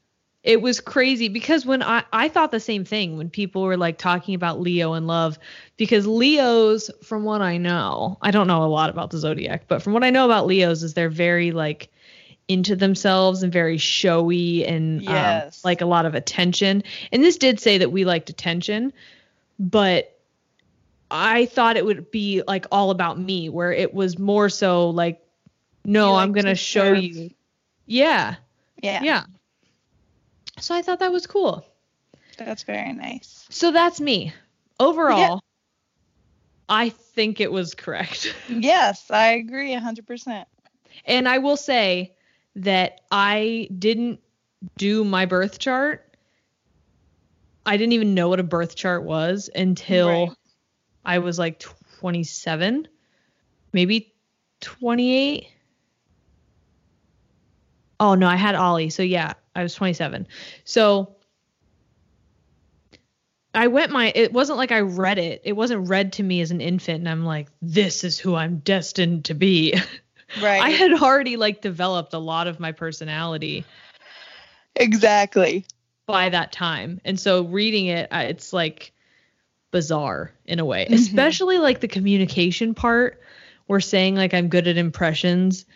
It was crazy because when I I thought the same thing when people were like talking about Leo and love because Leos, from what I know, I don't know a lot about the zodiac, but from what I know about Leos is they're very like into themselves and very showy and um, like a lot of attention. And this did say that we liked attention, but I thought it would be like all about me, where it was more so like, no, I'm gonna to show serve. you. Yeah, yeah. yeah. So I thought that was cool. That's very nice. So that's me. Overall, I think it was correct. Yes, I agree 100%. And I will say that I didn't do my birth chart. I didn't even know what a birth chart was until Right. I was like 27, maybe 28. Oh no, I had Ollie. So yeah, I was 27. So I went my it wasn't like I read it. It wasn't read to me as an infant and I'm like this is who I'm destined to be. Right. I had already like developed a lot of my personality exactly. by that time. And so reading it, it's like bizarre in a way, Mhm. especially like the communication part. We're saying like I'm good at impressions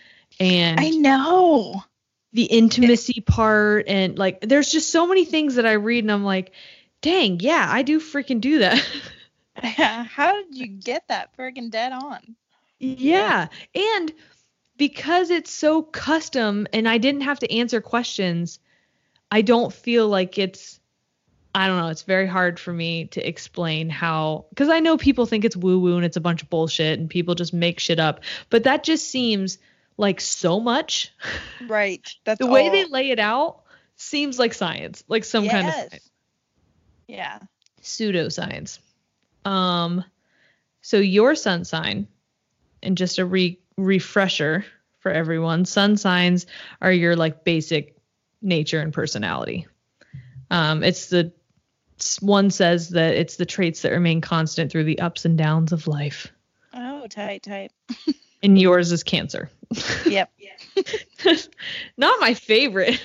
and I know. The intimacy part. And like there's just so many things that I read and I'm like, dang, yeah, I do freaking do that. How did you get that freaking dead on? Yeah. And because it's so custom and I didn't have to answer questions, I don't feel like it's I don't know, it's very hard for me to explain how cuz I know people think it's woo woo and it's a bunch of bullshit and people just make shit up, but that just seems like so much. Right. That's the way all- they lay it out seems like science, like some kind of Yes. science Yeah. pseudoscience. Um, so your sun sign, and just a re- refresher for everyone, sun signs are your like basic nature and personality. Um, it's the one says that it's the traits that remain constant through the ups and downs of life. Oh, tight, tight. And yours is Cancer. Yep. Not my favorite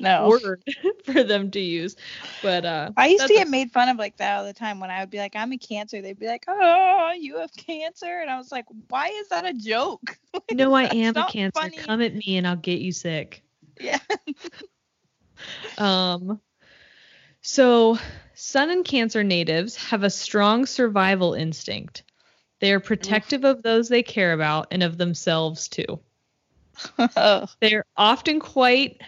No. word for them to use, but uh, I used to get made fun of like that all the time when I would be like, I'm a cancer. They'd be like, Oh, you have cancer. And I was like, Why is that a joke? no, I am a Cancer. funny. Come at me and I'll get you sick. Yeah. Um, so, Sun and Cancer natives have a strong survival instinct. They are protective of those they care about and of themselves too. oh, They're often quite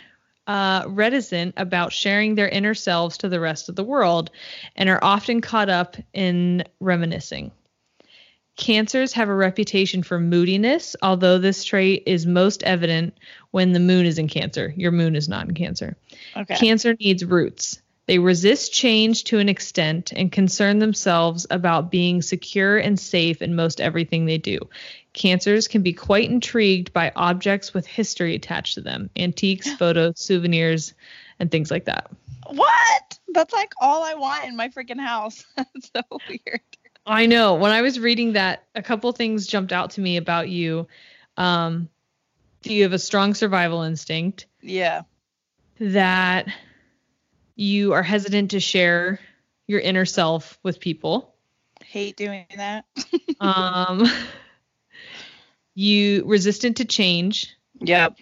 uh, reticent about sharing their inner selves to the rest of the world and are often caught up in reminiscing. Cancers have a reputation for moodiness, although this trait is most evident when the moon is in Cancer. Your moon is not in Cancer. okay. Cancer needs roots. They resist change to an extent and concern themselves about being secure and safe in most everything they do. Cancers can be quite intrigued by objects with history attached to them antiques, photos, souvenirs, and things like that. what? That's like all I want in my freaking house. That's so weird. I know. When I was reading that, a couple things jumped out to me about you. Um, you have a strong survival instinct. Yeah. that you are hesitant to share your inner self with people. Hate doing that. Um, you resistant to change. Yep.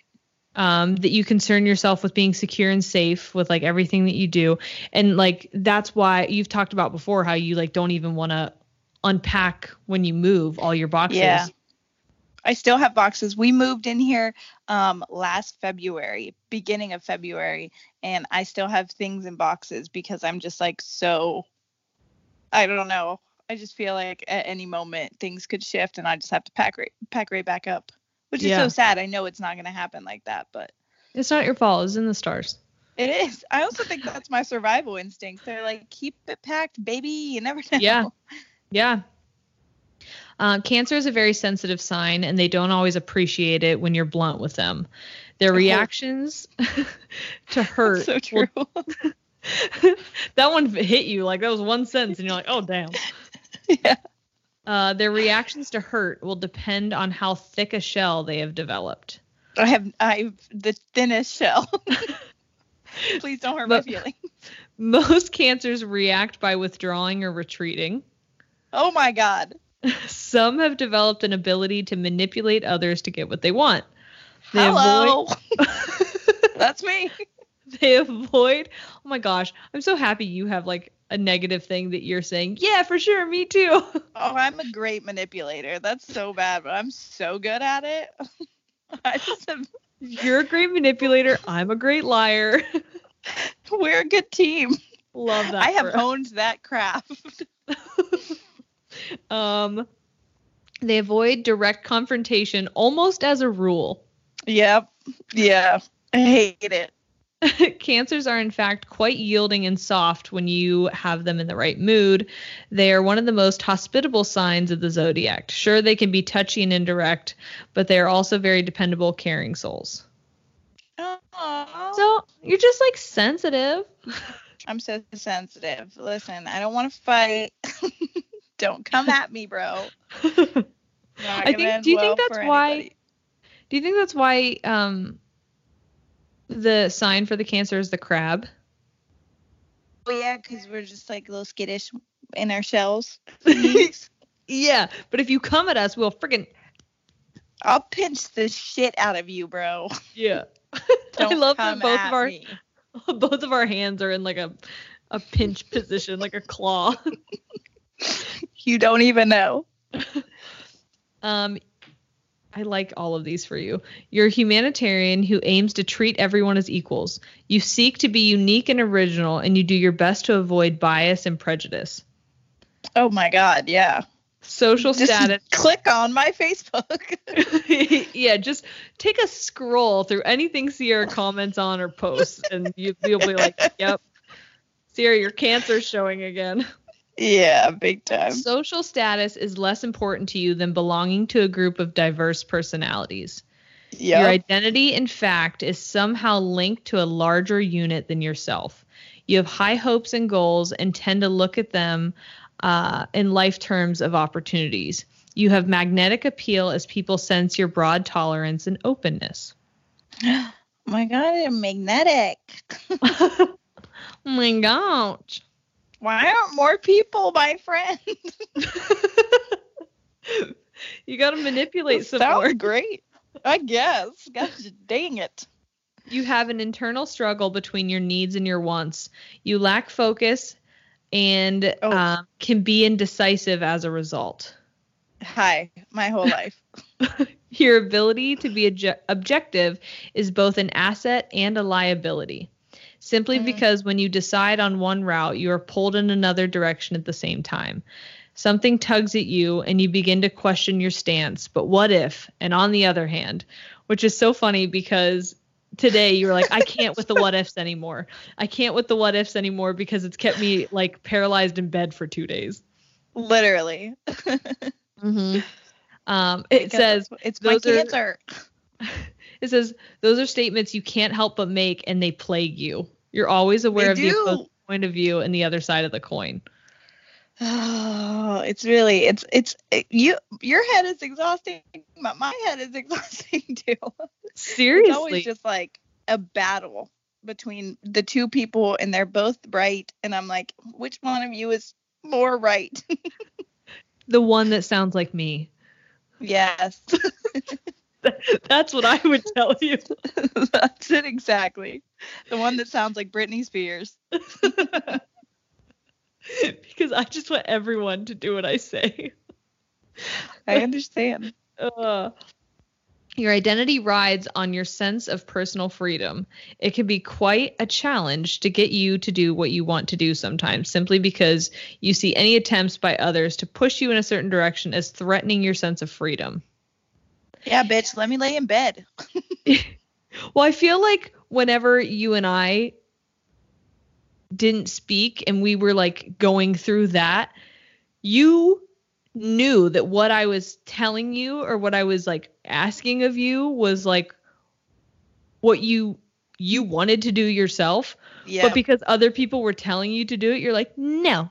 Um, that you concern yourself with being secure and safe with like everything that you do, and like that's why you've talked about before how you like don't even want to unpack when you move all your boxes. Yeah. I still have boxes. We moved in here um last February, beginning of February, and I still have things in boxes because I'm just like so I don't know. I just feel like at any moment things could shift and I just have to pack right pack right back up. Which is Yeah. so sad. I know it's not gonna happen like that, but It's not your fault. It's in the stars. it is. I also think that's my survival instinct. They're like, keep it packed, baby. You never know. Yeah. Yeah. Uh, cancer is a very sensitive sign, and they don't always appreciate it when you're blunt with them. Their Oh. reactions to hurt. so true. that one hit you like that was one sentence, and you're like, oh damn. yeah. Uh, their reactions to hurt will depend on how thick a shell they have developed. I have I have the thinnest shell. Please don't hurt my But- feelings. Most cancers react by withdrawing or retreating. Oh my god. Some have developed an ability to manipulate others to get what they want. They Hello. avoid That's me. they avoid oh my gosh i'm so happy you have like a negative thing that you're saying yeah for sure me too Oh, I'm a great manipulator. That's so bad, but I'm so good at it. I just am, you're a great manipulator i'm a great liar we're a good team. love that I have us. honed that craft. Um they avoid direct confrontation almost as a rule Yep. Yeah. I hate it. Cancers are, in fact, quite yielding and soft when you have them in the right mood. They are one of the most hospitable signs of the zodiac. Sure, they can be touchy and indirect, but they are also very dependable, caring souls. Aw. So you're just like sensitive. I'm so sensitive. Listen, I don't want to fight. don't come at me, bro. Not I think- do you think that's why- anybody. Do you think that's why um, the sign for the Cancer is the crab? Oh, yeah, because we're just like a little skittish in our shells. yeah, but if you come at us, we'll freaking I'll pinch the shit out of you, bro. yeah. I Don't love that come both at of our me. both of our hands are in like a a pinch position, like a claw. You don't even know. Um, I like all of these for you. You're a humanitarian who aims to treat everyone as equals. You seek to be unique and original, and you do your best to avoid bias and prejudice. Oh my god, yeah. Social Just status. click on my Facebook. yeah, just take a scroll through anything Sierra comments on or posts, and you, you'll be like, "Yep, Sierra, your cancer's showing again." Yeah, big time. Social status is less important to you than belonging to a group of diverse personalities. Your identity, in fact, is somehow linked to a larger unit than yourself. You have high hopes and goals and tend to look at them uh, in life terms of opportunities. You have magnetic appeal as people sense your broad tolerance and openness. Oh my god, I'm magnetic. oh my gosh. Why aren't more people my friend? you got to manipulate some Sounds more. great. I guess. Dang it. You have an internal struggle between your needs and your wants. You lack focus and Oh. um, can be indecisive as a result. Hi, my whole life. Your ability to be obje- objective is both an asset and a liability. Simply Mhm. because when you decide on one route, you are pulled in another direction at the same time. Something tugs at you and you begin to question your stance. But what if? And on the other hand, which is so funny because today you were like, I can't with the what ifs anymore. I can't with the what ifs anymore because it's kept me like paralyzed in bed for two days. Literally. Mm-hmm. Um, it Because says it's my those are- cancer. It says those are statements you can't help but make and they plague you. You're always aware They of the point of view and the other side of the coin. Oh, it's really it's it's it, you your head is exhausting, but my head is exhausting too. Seriously, it's always just like a battle between the two people and they're both right and I'm like, which one of you is more right? the one that sounds like me. yes. That's what I would tell you. That's it exactly. The one that sounds like Britney Spears. because I just want everyone to do what I say. I understand. Uh, Your identity rides on your sense of personal freedom. It can be quite a challenge to get you to do what you want to do sometimes, simply because you see any attempts by others to push you in a certain direction as threatening your sense of freedom. Yeah, bitch, let me lay in bed. Well, I feel like whenever you and I didn't speak and we were like going through that, you knew that what I was telling you or what I was like asking of you was like what you you wanted to do yourself. Yeah. But because other people were telling you to do it, you're like, no.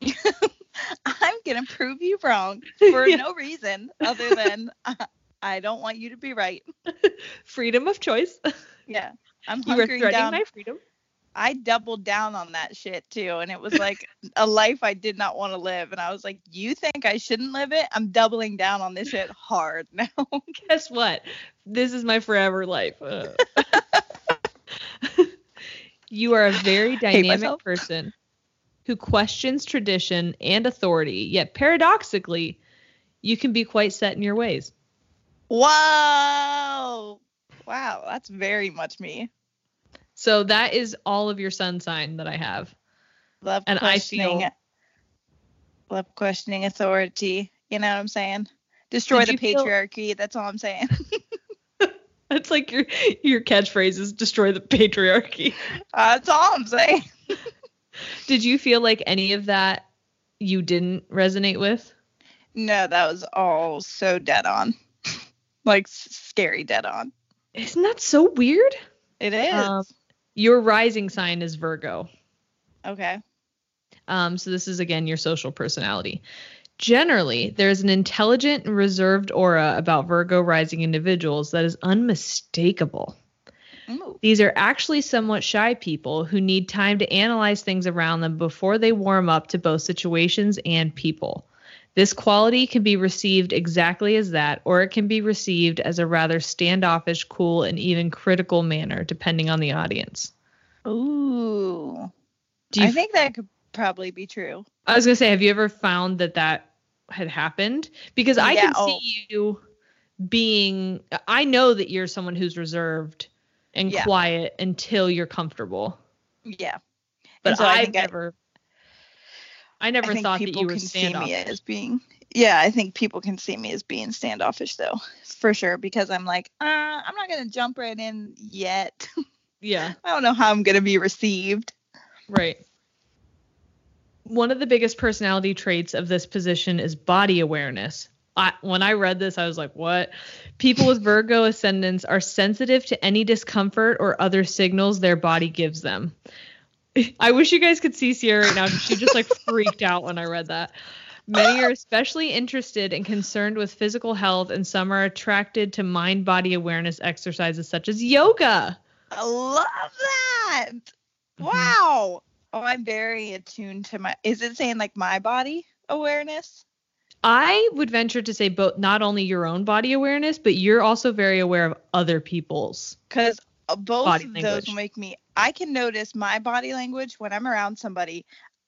I'm gonna prove you wrong for Yeah. no reason other than uh, I don't want you to be right. Freedom of choice. Yeah, I'm you were threatening down. my freedom. I doubled down on that shit too, and it was like a life I did not want to live. And I was like, "You think I shouldn't live it? I'm doubling down on this shit hard now." guess what? This is my forever life. Uh. you are a very dynamic person who questions tradition and authority, yet paradoxically, you can be quite set in your ways. Whoa! Wow, that's very much me. So that is all of your sun sign that I have. Love And I questioning. feel- Love questioning authority. You know what I'm saying? Destroy the you feel- patriarchy. That's all I'm saying. That's like your your catchphrase is destroy the patriarchy. that's all I'm saying. Did you feel like any of that you didn't resonate with? No, that was all so dead on. Like scary dead on. Isn't that so weird? It is. Um, Your rising sign is Virgo. okay. Um, so this is again your social personality. Generally, there's an intelligent and reserved aura about Virgo rising individuals that is unmistakable. Ooh. These are actually somewhat shy people who need time to analyze things around them before they warm up to both situations and people. This quality can be received exactly as that, or it can be received as a rather standoffish, cool, and even critical manner, depending on the audience. Ooh. Do you I think that could probably be true. I was gonna say, have you ever found that that had happened? Because I Yeah, can oh. see you being. I know that you're someone who's reserved and Yeah. quiet until you're comfortable. Yeah. But so I I've I- never. I never I thought that people you were can see me as being yeah i think people can see me as being standoffish though for sure because i'm like uh, i'm not gonna jump right in yet Yeah, i don't know how i'm gonna be received right. One of the biggest personality traits of this position is body awareness. I, when I read this, I was like, what? People with Virgo ascendants are sensitive to any discomfort or other signals their body gives them. I wish you guys could see Sierra right now. She just like freaked out when I read that. Many are especially interested and concerned with physical health, and some are attracted to mind body awareness exercises such as yoga. i love that Mhm. wow oh i'm very attuned to my is it saying like my body awareness I would venture to say both not only your own body awareness, but you're also very aware of other people's. because Uh, both Body of those language. will make me i can notice my body language when i'm around somebody.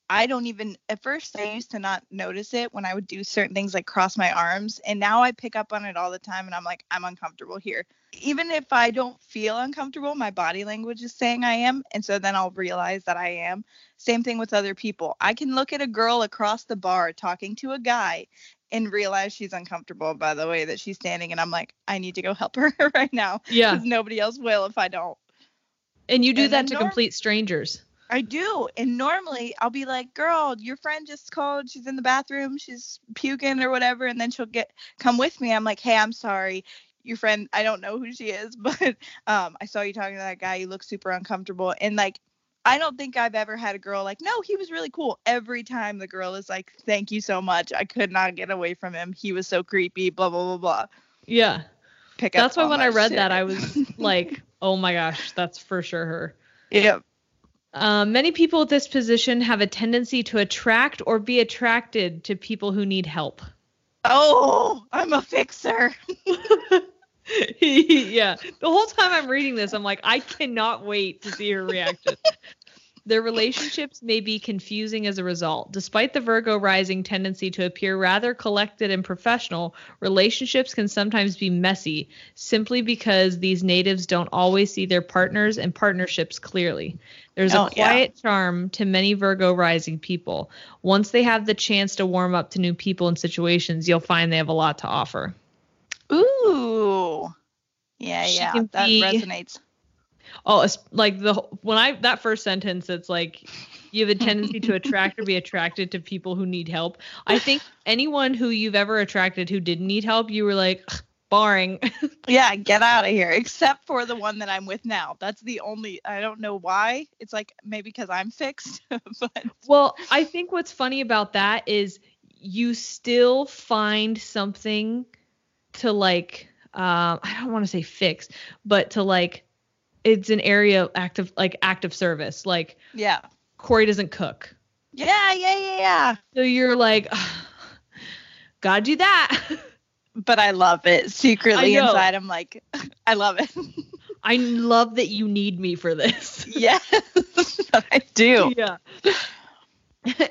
I don't even at first i used to not notice it when i would do certain things like cross my arms and now i pick up on it all the time and i'm like i'm uncomfortable here. Even if i don't feel uncomfortable my body language is saying i am and so then i'll realize that i am. Same thing with other people. I can look at a girl across the bar talking to a guy and realize she's uncomfortable by the way that she's standing and i'm like i need to go help her right now Yeah. because nobody else will if I don't. And you do And that to norm- complete strangers. I do. And normally I'll be like, girl, your friend just called. She's in the bathroom. She's puking or whatever. And then she'll get come with me. I'm like, hey, I'm sorry. Your friend, I don't know who she is, but um, I saw you talking to that guy. You look super uncomfortable. And like, I don't think I've ever had a girl like, no, he was really cool. Every time the girl is like, thank you so much. I could not get away from him. He was so creepy, blah, blah, blah, blah. Yeah. Pick up That's why when I read shit. that, I was like, oh my gosh, that's for sure her. yeah. Um, many people at this position have a tendency to attract or be attracted to people who need help. Oh, I'm a fixer. yeah. The whole time I'm reading this, I'm like, I cannot wait to see her reaction. Their relationships may be confusing as a result. Despite the Virgo rising tendency to appear rather collected and professional, relationships can sometimes be messy simply because these natives don't always see their partners and partnerships clearly. There's Oh, a yeah. quiet charm to many Virgo rising people. Once they have the chance to warm up to new people and situations, you'll find they have a lot to offer. Ooh. Yeah, She yeah. That be- resonates. Oh, it's like the when I that first sentence, it's like you have a tendency to attract or be attracted to people who need help. I think anyone who you've ever attracted who didn't need help, you were like "Ugh, boring. Yeah, get out of here. Except for the one that I'm with now. That's the only I don't know why. It's like maybe because I'm fixed, but well, I think what's funny about that is you still find something to like. Um, I don't want to say fix, but to like, it's an area of active like active service. Like yeah. Corey doesn't cook. Yeah, yeah, yeah, yeah. So you're like, gotta do that. But I love it. Secretly inside, I'm like, I love it. I love that you need me for this. yes, I do. Yeah.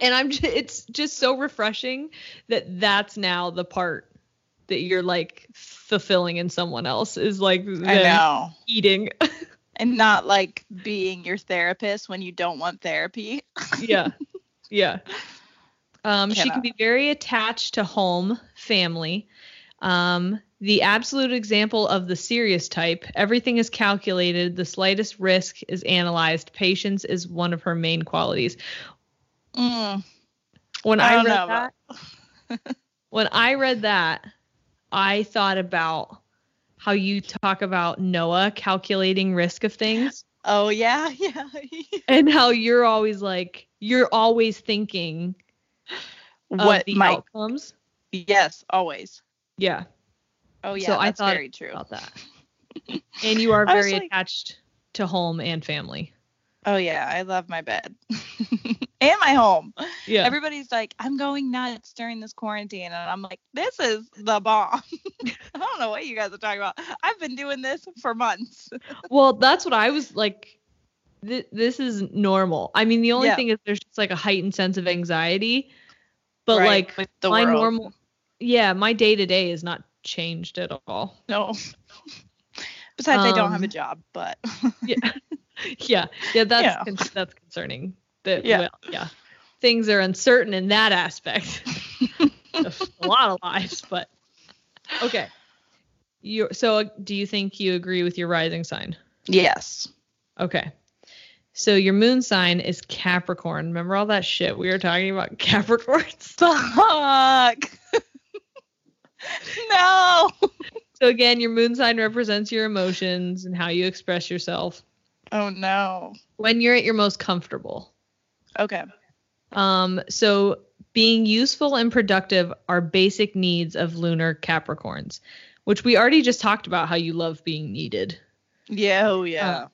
and I'm just, it's just so refreshing that that's now the part that you're like fulfilling in someone else is like I know. eating. And not like being your therapist when you don't want therapy. yeah. Yeah. Um, she can be very attached to home, family. Um, the absolute example of the serious type, everything is calculated, the slightest risk is analyzed. Patience is one of her main qualities. Mm, When I I, read know that, when I read that, I thought about how you talk about Noah calculating risk of things oh yeah, yeah. and how you're always like you're always thinking what the my outcomes. yes, always. Yeah, Oh yeah, So I that's thought very true. about that. And you are very like- attached to home and family. Oh yeah, I love my bed and my home. Yeah. Everybody's like, I'm going nuts during this quarantine, and I'm like, this is the bomb. I don't know what you guys are talking about. I've been doing this for months. well, that's what I was like. Th- this is normal. I mean, the only Yeah. thing is there's just like a heightened sense of anxiety, but Right, like my world. normal, yeah, my day to day is not changed at all. No. Besides, I don't have a Um, job, but Yeah, yeah, yeah. That's Yeah. con- that's concerning. That Yeah. well, yeah, things are uncertain in that aspect. a lot of lives, but okay. You so uh, do you think you agree with your rising sign? yes. Okay. So your moon sign is Capricorn. Remember all that shit we were talking about Capricorns? Fuck. no. So again, your moon sign represents your emotions and how you express yourself Oh no. when you're at your most comfortable. Okay. Um, so being useful and productive are basic needs of lunar Capricorns, which we already just talked about how you love being needed Yeah. Oh yeah.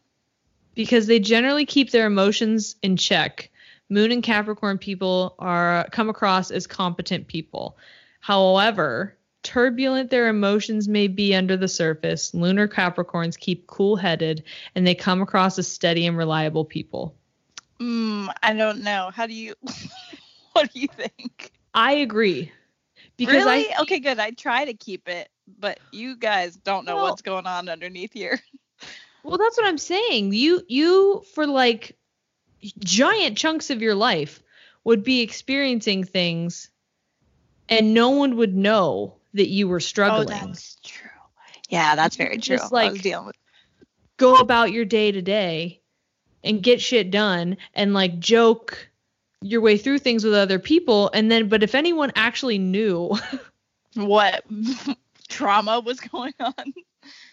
because they generally keep their emotions in check. Moon and Capricorn people are come across as competent people. However, turbulent their emotions may be under the surface, lunar Capricorns keep cool-headed and they come across as steady and reliable people. Mm, I don't know. How do you? what do you think? I agree. Because really? I okay, good. I try to keep it, but you guys don't know Well- what's going on underneath here. Well, that's what I'm saying. You you for like giant chunks of your life would be experiencing things and no one would know that you were struggling. Oh, that's true. Yeah, that's very true. Just like- dealing with. Go about your day to day and get shit done and like joke your way through things with other people and then but if anyone actually knew what trauma was going on.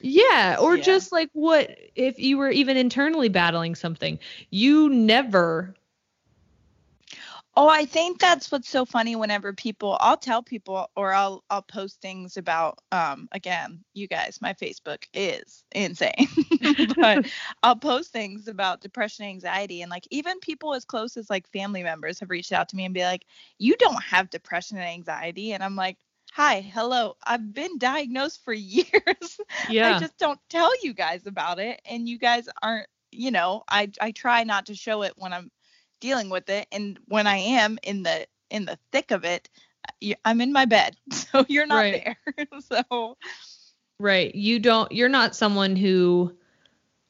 yeah or Yeah. just like what if you were even internally battling something you never Oh, I think that's what's so funny whenever people I'll tell people or I'll I'll post things about um again, you guys, my Facebook is insane. but I'll post things about depression anxiety and like even people as close as like family members have reached out to me and be like, "You don't have depression and anxiety." And I'm like, "Hi, hello. I've been diagnosed for years. yeah I just don't tell you guys about it and you guys aren't, you know, I I try not to show it when I'm dealing with it and when I am in the in the thick of it, I'm in my bed. So you're not Right. there. so Right. You don't you're not someone who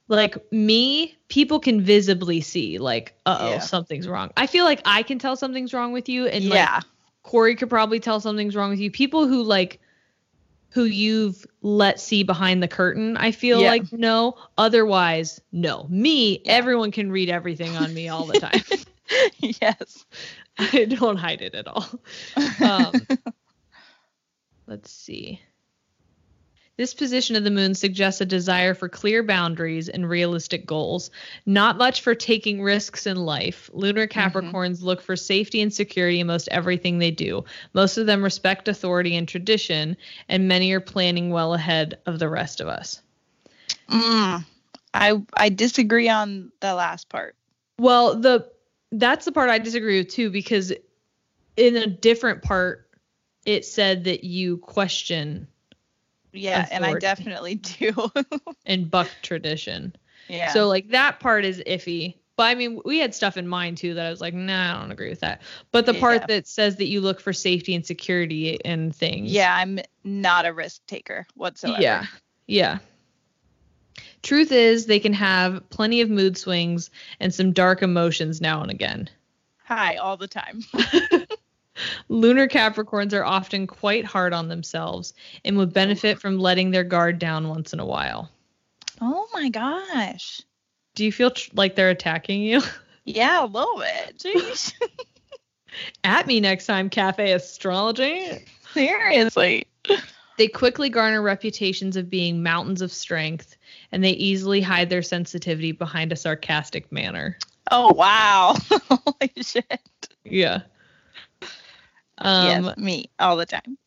like me, people can visibly see like, uh-oh, Yeah. something's wrong. I feel like I can tell something's wrong with you and like yeah. Corey could probably tell something's wrong with you. People who like who you've let see behind the curtain, I feel Yeah. like no. Otherwise, no. Me, Yeah. everyone can read everything on me all the time. yes. I don't hide it at all. Um, let's see. This position of the moon suggests a desire for clear boundaries and realistic goals. Not much for taking risks in life. Lunar Capricorns look for safety and security in most everything they do. Most of them respect authority and tradition, and many are planning well ahead of the rest of us. Mm, I I disagree on the last part. Well, the that's the part I disagree with too because in a different part it said that you question Yeah, and I definitely do. in buck tradition. yeah. So like that part is iffy. But I mean, we had stuff in mind too that I was like, nah, I don't agree with that. But the part Yeah. that says that you look for safety and security and things. yeah, I'm not a risk taker whatsoever. Yeah. Yeah. Truth is, they can have plenty of mood swings and some dark emotions now and again. Hi, all the time. Lunar Capricorns are often quite hard on themselves and would benefit from letting their guard down once in a while. Oh my gosh. Do you feel tr- like they're attacking you? Yeah, a little bit. Jeez. At me next time, Cafe Astrology. Seriously. They quickly garner reputations of being mountains of strength, and they easily hide their sensitivity behind a sarcastic manner. Oh wow. Holy shit. Yeah. Um, yes, me all the time.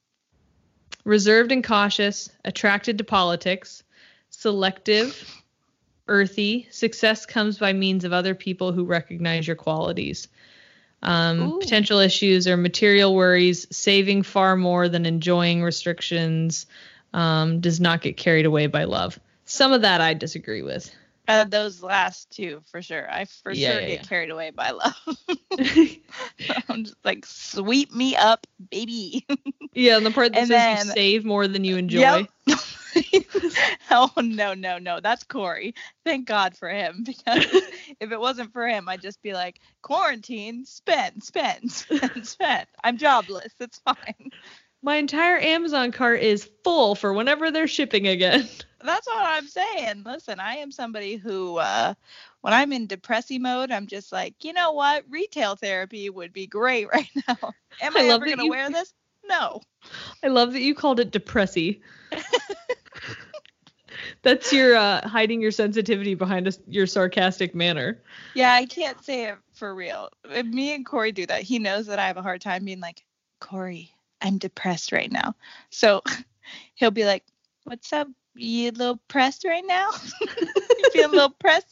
reserved and cautious, attracted to politics, selective, earthy. Success comes by means of other people who recognize your qualities. Um, potential issues are material worries, saving far more than enjoying restrictions, um, does not get carried away by love. Some of that I disagree with. Uh, those last two for sure. I for Yeah, sure yeah, get yeah. carried away by love. I'm just like sweep me up, baby. yeah, and the part that And says you save more than you enjoy. Yep. oh no no no that's Corey. Thank God for him because if it wasn't for him, I'd just be like quarantine, spend, spend, spend, spend. I'm jobless. It's fine. My entire Amazon cart is full for whenever they're shipping again. That's what I'm saying. Listen, I am somebody who, uh, when I'm in depressy mode, I'm just like, you know what? Retail therapy would be great right now. Am I I, ever gonna you- wear this? No. I love that you called it depressy. That's your uh, hiding your sensitivity behind a your sarcastic manner. Yeah, I can't say it for real. If me and Corey do that, he knows that I have a hard time being like, Corey, I'm depressed right now. So he'll be like, What's up? You a little pressed right now? you feel a little pressy?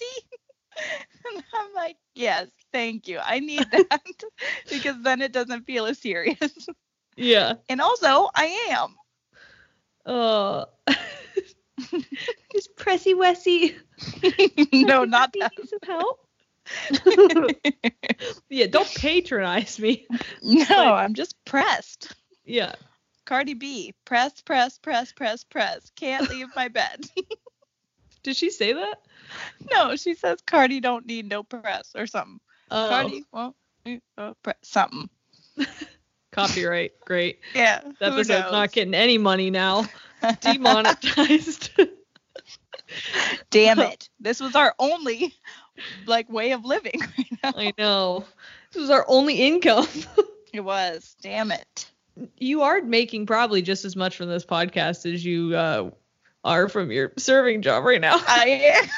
and I'm like, Yes, thank you. I need that because then it doesn't feel as serious. Yeah. and also, I am. Oh. Just Pressy Wessy? no, not that. Need some help? yeah, don't patronize me. no, I'm just pressed. Yeah. Cardi B, press, press, press, press, press. Can't leave my bed. Did she say that? no, she says Cardi don't need no press or something. Oh, Cardi won't need eh, no uh, press. Something. copyright. Great. Yeah. That episode's not getting any money now. Demonetized. Damn it. This was our only like way of living right now. I know. This was our only income. It was. Damn it. You are making probably just as much from this podcast as you uh, are from your serving job right now. I am.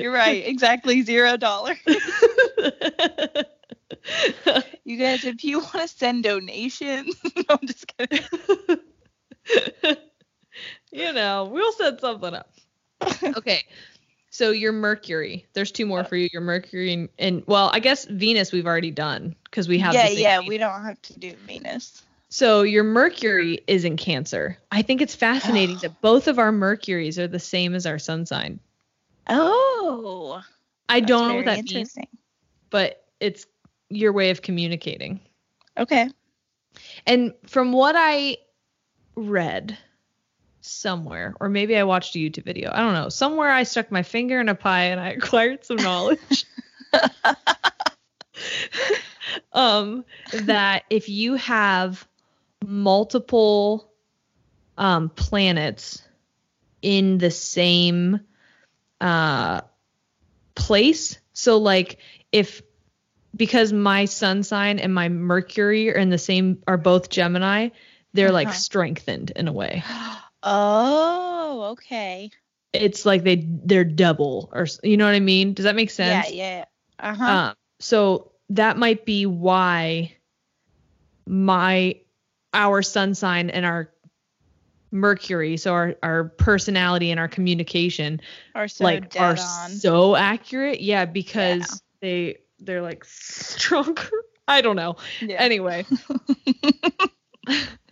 You're right. Exactly zero dollars. You guys, if you want to send donations, no, I'm just kidding. you know, we'll set something up. Okay. So your Mercury, there's two more uh, for you. Your Mercury and, and well, I guess Venus we've already done because we have. yeah, yeah, we don't have to do Venus. So your Mercury is in Cancer. I think it's fascinating that both of our Mercuries are the same as our sun sign. Oh, I don't know what that means, but it's your way of communicating. Okay. And from what I read somewhere, or maybe I watched a YouTube video, I don't know, somewhere I stuck my finger in a pie and I acquired some knowledge. um, that if you have multiple um, planets in the same uh, place, so like if because my sun sign and my Mercury are in the same are both Gemini, they're like Uh-huh. strengthened in a way. Oh, okay. It's like they they're double or you know what I mean? Does that make sense? Yeah, yeah. Uh huh. Um, so that might be why my our sun sign and our Mercury, so our our personality and our communication, Are so like dead are on. so accurate. Yeah, because they they're like stronger. I don't know. Yeah. Anyway.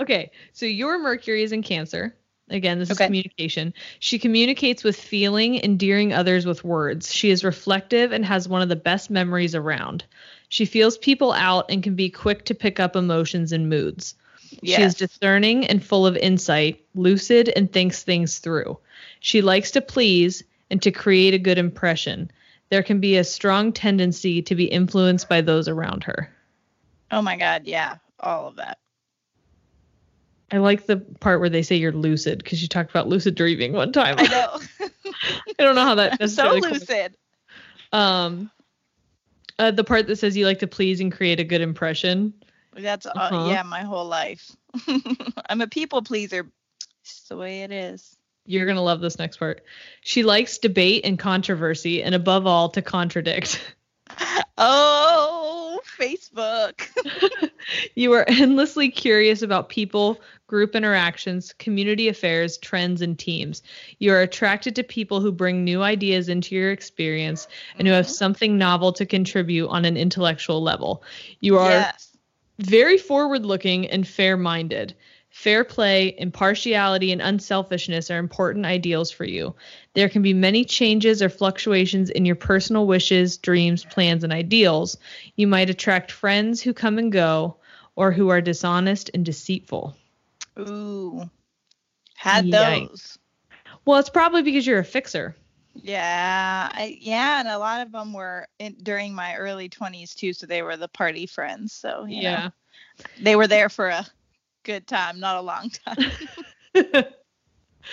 okay, so your Mercury is in Cancer. Again, this is communication. She communicates with feeling, endearing others with words. She is reflective and has one of the best memories around. She feels people out and can be quick to pick up emotions and moods. She is discerning and full of insight, lucid, and thinks things through. She likes to please and to create a good impression. There can be a strong tendency to be influenced by those around her. Oh my God. Yeah. All of that. I like the part where they say you're lucid because you talked about lucid dreaming one time. I know. I don't know how that so necessarily comes- lucid. Um, uh, the part that says you like to please and create a good impression. That's uh, Uh-huh. yeah, my whole life. I'm a people pleaser. It's the way it is. You're gonna love this next part. She likes debate and controversy, and above all, to contradict. Oh, Facebook. You are endlessly curious about people, group interactions, community affairs, trends, and teams. You are attracted to people who bring new ideas into your experience and who have mm-hmm. something novel to contribute on an intellectual level. You are yes. very forward looking and fair minded. Fair play, impartiality, and unselfishness are important ideals for you. There can be many changes or fluctuations in your personal wishes, dreams, plans, and ideals. You might attract friends who come and go or who are dishonest and deceitful. Ooh. Had Yikes. those. Well, it's probably because you're a fixer. Yeah, I, yeah, and a lot of them were in, during my early 20s too, so they were the party friends. So you know, they were there for a good time, not a long time.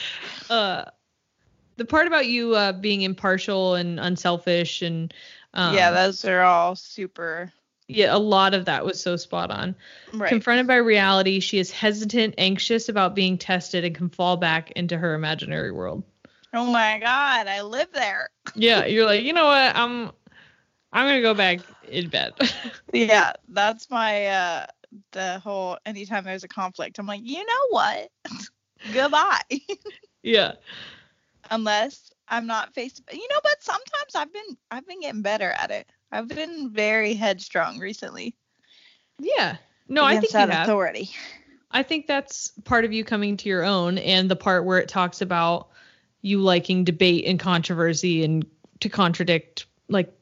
uh, the part about you uh, being impartial and unselfish and um, yeah, those are all super yeah, a lot of that was so spot on. right. Confronted by reality, she is hesitant, anxious about being tested, and can fall back into her imaginary world. oh my god, I live there. Yeah, you're like, you know what? I'm I'm gonna go back in bed. Yeah, that's my uh the whole anytime there's a conflict, I'm like, you know what? Goodbye. yeah. Unless I'm not face to you know, but sometimes I've been I've been getting better at it. I've been very headstrong recently. Yeah. No, I think that have. authority. I think that's part of you coming to your own and the part where it talks about you liking debate and controversy and to contradict like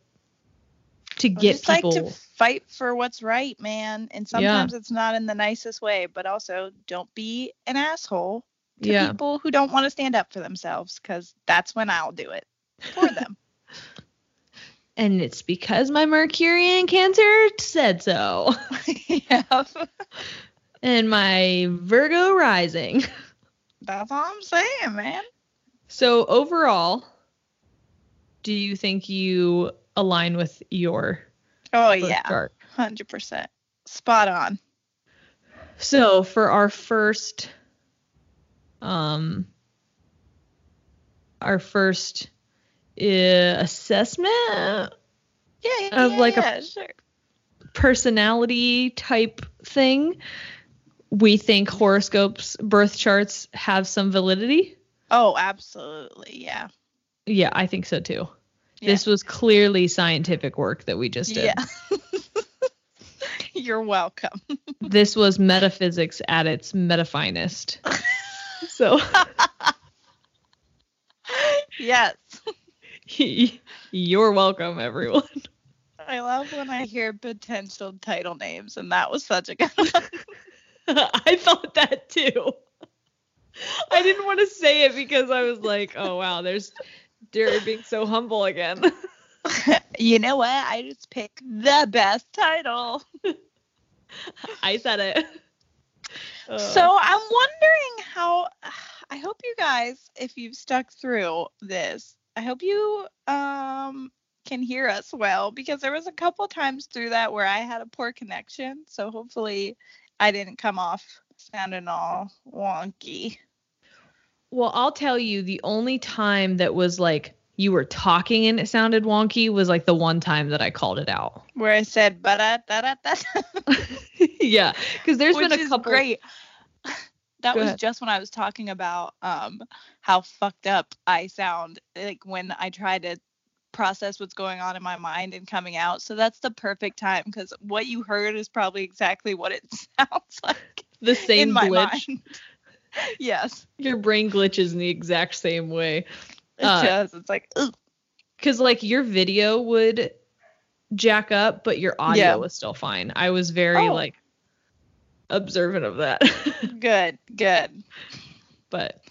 to get just people like to fight for what's right, man. And sometimes it's not in the nicest way, but also don't be an asshole to yeah. people who don't want to stand up for themselves because that's when I'll do it for them. And it's because my Mercury in Cancer said so. yeah. and my Virgo rising. That's all I'm saying, man. So overall, do you think you align with your Oh yeah, chart? hundred percent, spot on. So for our first um our first uh, assessment Yeah, yeah, Of like a- yeah, sure. personality type thing, we think horoscopes, birth charts have some validity. Oh, absolutely, yeah. Yeah, I think so too. Yeah. This was clearly scientific work that we just did. Yeah. You're welcome. This was metaphysics at its metafinest. so yes. You're welcome, everyone. I love when I hear potential title names, and that was such a good one. I thought that too. I didn't want to say it because I was like, oh wow, there's Jerry being so humble again. you know what? I just picked the best title. I said it. Uh, so I'm wondering how. I hope you guys, if you've stuck through this, I hope you um can hear us well because there was a couple times through that where I had a poor connection. So hopefully I didn't come off sounding all wonky. Well, I'll tell you the only time that was like you were talking and it sounded wonky was like the one time that I called it out. Where I said but da da da. yeah, because there's Which been a couple. great. That Go was ahead. just when I was talking about um how fucked up I sound like when I try to process what's going on in my mind and coming out. So that's the perfect time because what you heard is probably exactly what it sounds like The same in my glitch. Yes, Your brain glitches in the exact same way. it Uh, does. It's like. Because like your video would jack up, but your audio Yeah. was still fine. I was very Oh. like observant of that. good, good. but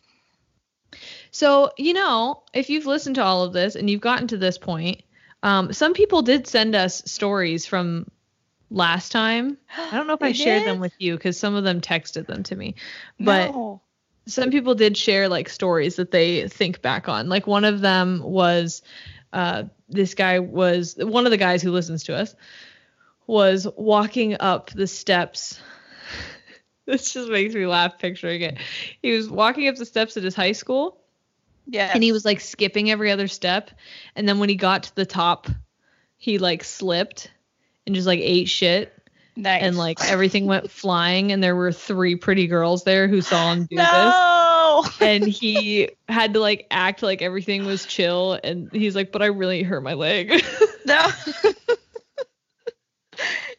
so you know, if you've listened to all of this and you've gotten to this point, um, some people did send us stories from last time. I don't know if I shared them with you because some of them texted them to me, but No. some people did share like stories that they think back on. Like one of them was uh, this guy was one of the guys who listens to us was walking up the steps. this just makes me laugh picturing it. He was walking up the steps at his high school yeah, and he was like skipping every other step. And then when he got to the top, he like slipped and just like ate shit nice. and like everything went flying and there were three pretty girls there who saw him do this and he had to like act like everything was chill and he's like but i really hurt my leg No.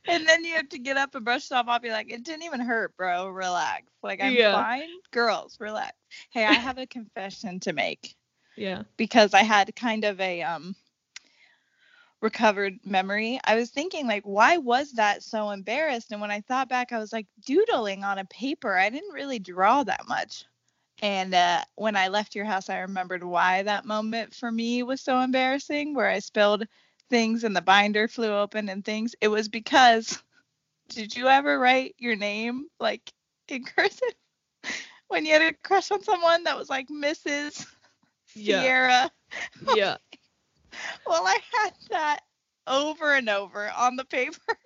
and then you have to get up and brush stuff off. You're like, it didn't even hurt, bro. Relax. Like, I'm Yeah. fine. Girls, relax. Hey, I have a confession to make yeah because I had kind of a um recovered memory. I was thinking like why was that so embarrassed? And when I thought back, I was like doodling on a paper. I didn't really draw that much. And uh, when I left your house, I remembered why that moment for me was so embarrassing, where I spilled things and the binder flew open and things. It was because did you ever write your name like in cursive when you had a crush on someone that was like Mrs. Yeah. Sierra? yeah Well, I had that over and over on the paper,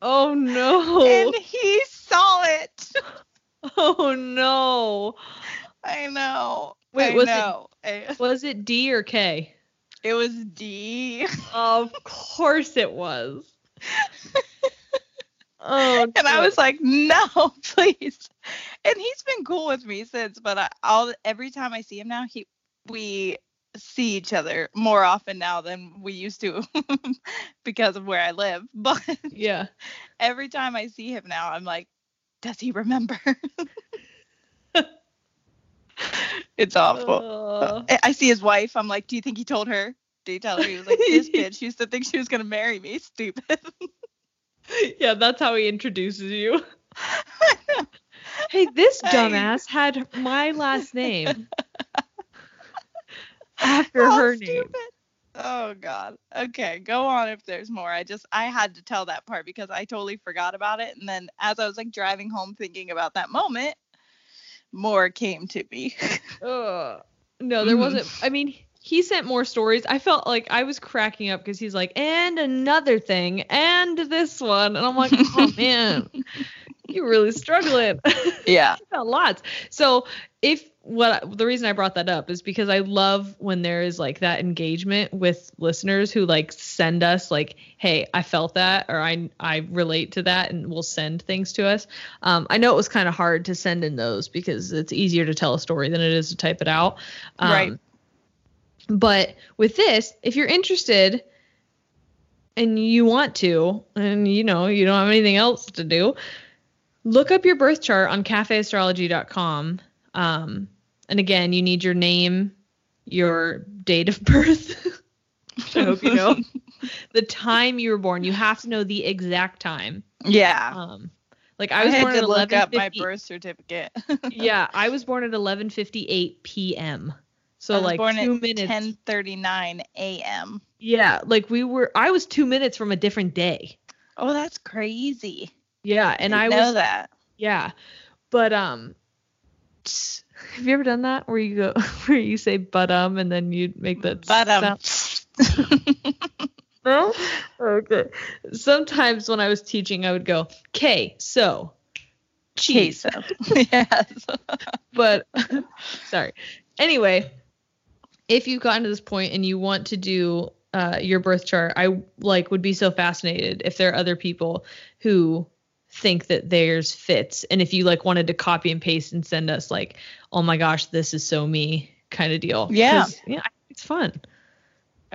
oh no and he saw it. oh no I know. Wait, I was it- know. it? was it d or k It was D. of course it was oh And I was like, no, please. And he's been cool with me since, but I, all every time I see him now, he we see each other more often now than we used to because of where I live. But yeah every time I see him now, I'm like, does he remember? it's awful. Uh, I- see his wife. I'm like, do you think he told her? Did he tell her? He was like, this bitch used to think she was gonna marry me. Stupid. yeah that's how he introduces you hey this dumbass had my last name after Oh, her name. Oh God. Okay, go on if there's more. I just I had to tell that part because I totally forgot about it, and then as I was like driving home thinking about that moment, more came to me. Ugh. No, there Mhm. wasn't. I mean, he sent more stories. I felt like I was cracking up because he's like, and another thing, and this one, and I'm like, oh man, you're really struggling. yeah. Got lots. So if what the reason I brought that up is because I love when there is like that engagement with listeners who like send us like, hey, I felt that or I I relate to that and will send things to us. Um, I know it was kind of hard to send in those because it's easier to tell a story than it is to type it out. Um, Right. But with this, if you're interested and you want to, and you know, you don't have anything else to do, look up your birth chart on cafeastrology.com. Um, and again, you need your name, your date of birth, I hope you know. the time you were born. You have to know the exact time. Yeah. Um, like I, was I had born to at look up my birth certificate. yeah, I was born at 11:58 p.m. So I was like born two at minutes. 10:39 a.m. Yeah, like we were. I was two minutes from a different day. Oh, that's crazy. Yeah, and I Didn't know was. that. Yeah, but um, have you ever done that where you go where you say but um and then you make that But um? No? Okay. Sometimes when I was teaching, I would go K so cheese. queso. yes. but sorry. Anyway, if you've gotten to this point and you want to do uh, your birth chart, I like would be so fascinated if there are other people who think that theirs fits, and if you like wanted to copy and paste and send us like, oh my gosh, this is so me kind of deal. Yeah. yeah, it's fun.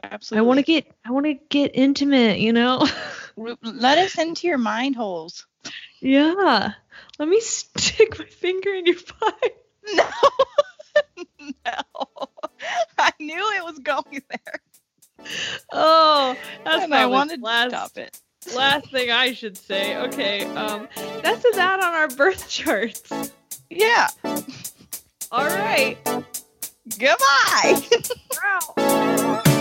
Absolutely. I want to get, I want to get intimate, you know. let us into your mind holes. yeah. Let me stick my finger in your pie. No. no. I knew it was going there. Oh, that's and I wanted last, to stop it. Last thing I should say. Okay, um, that's a that on our birth charts. Yeah. All right. Goodbye.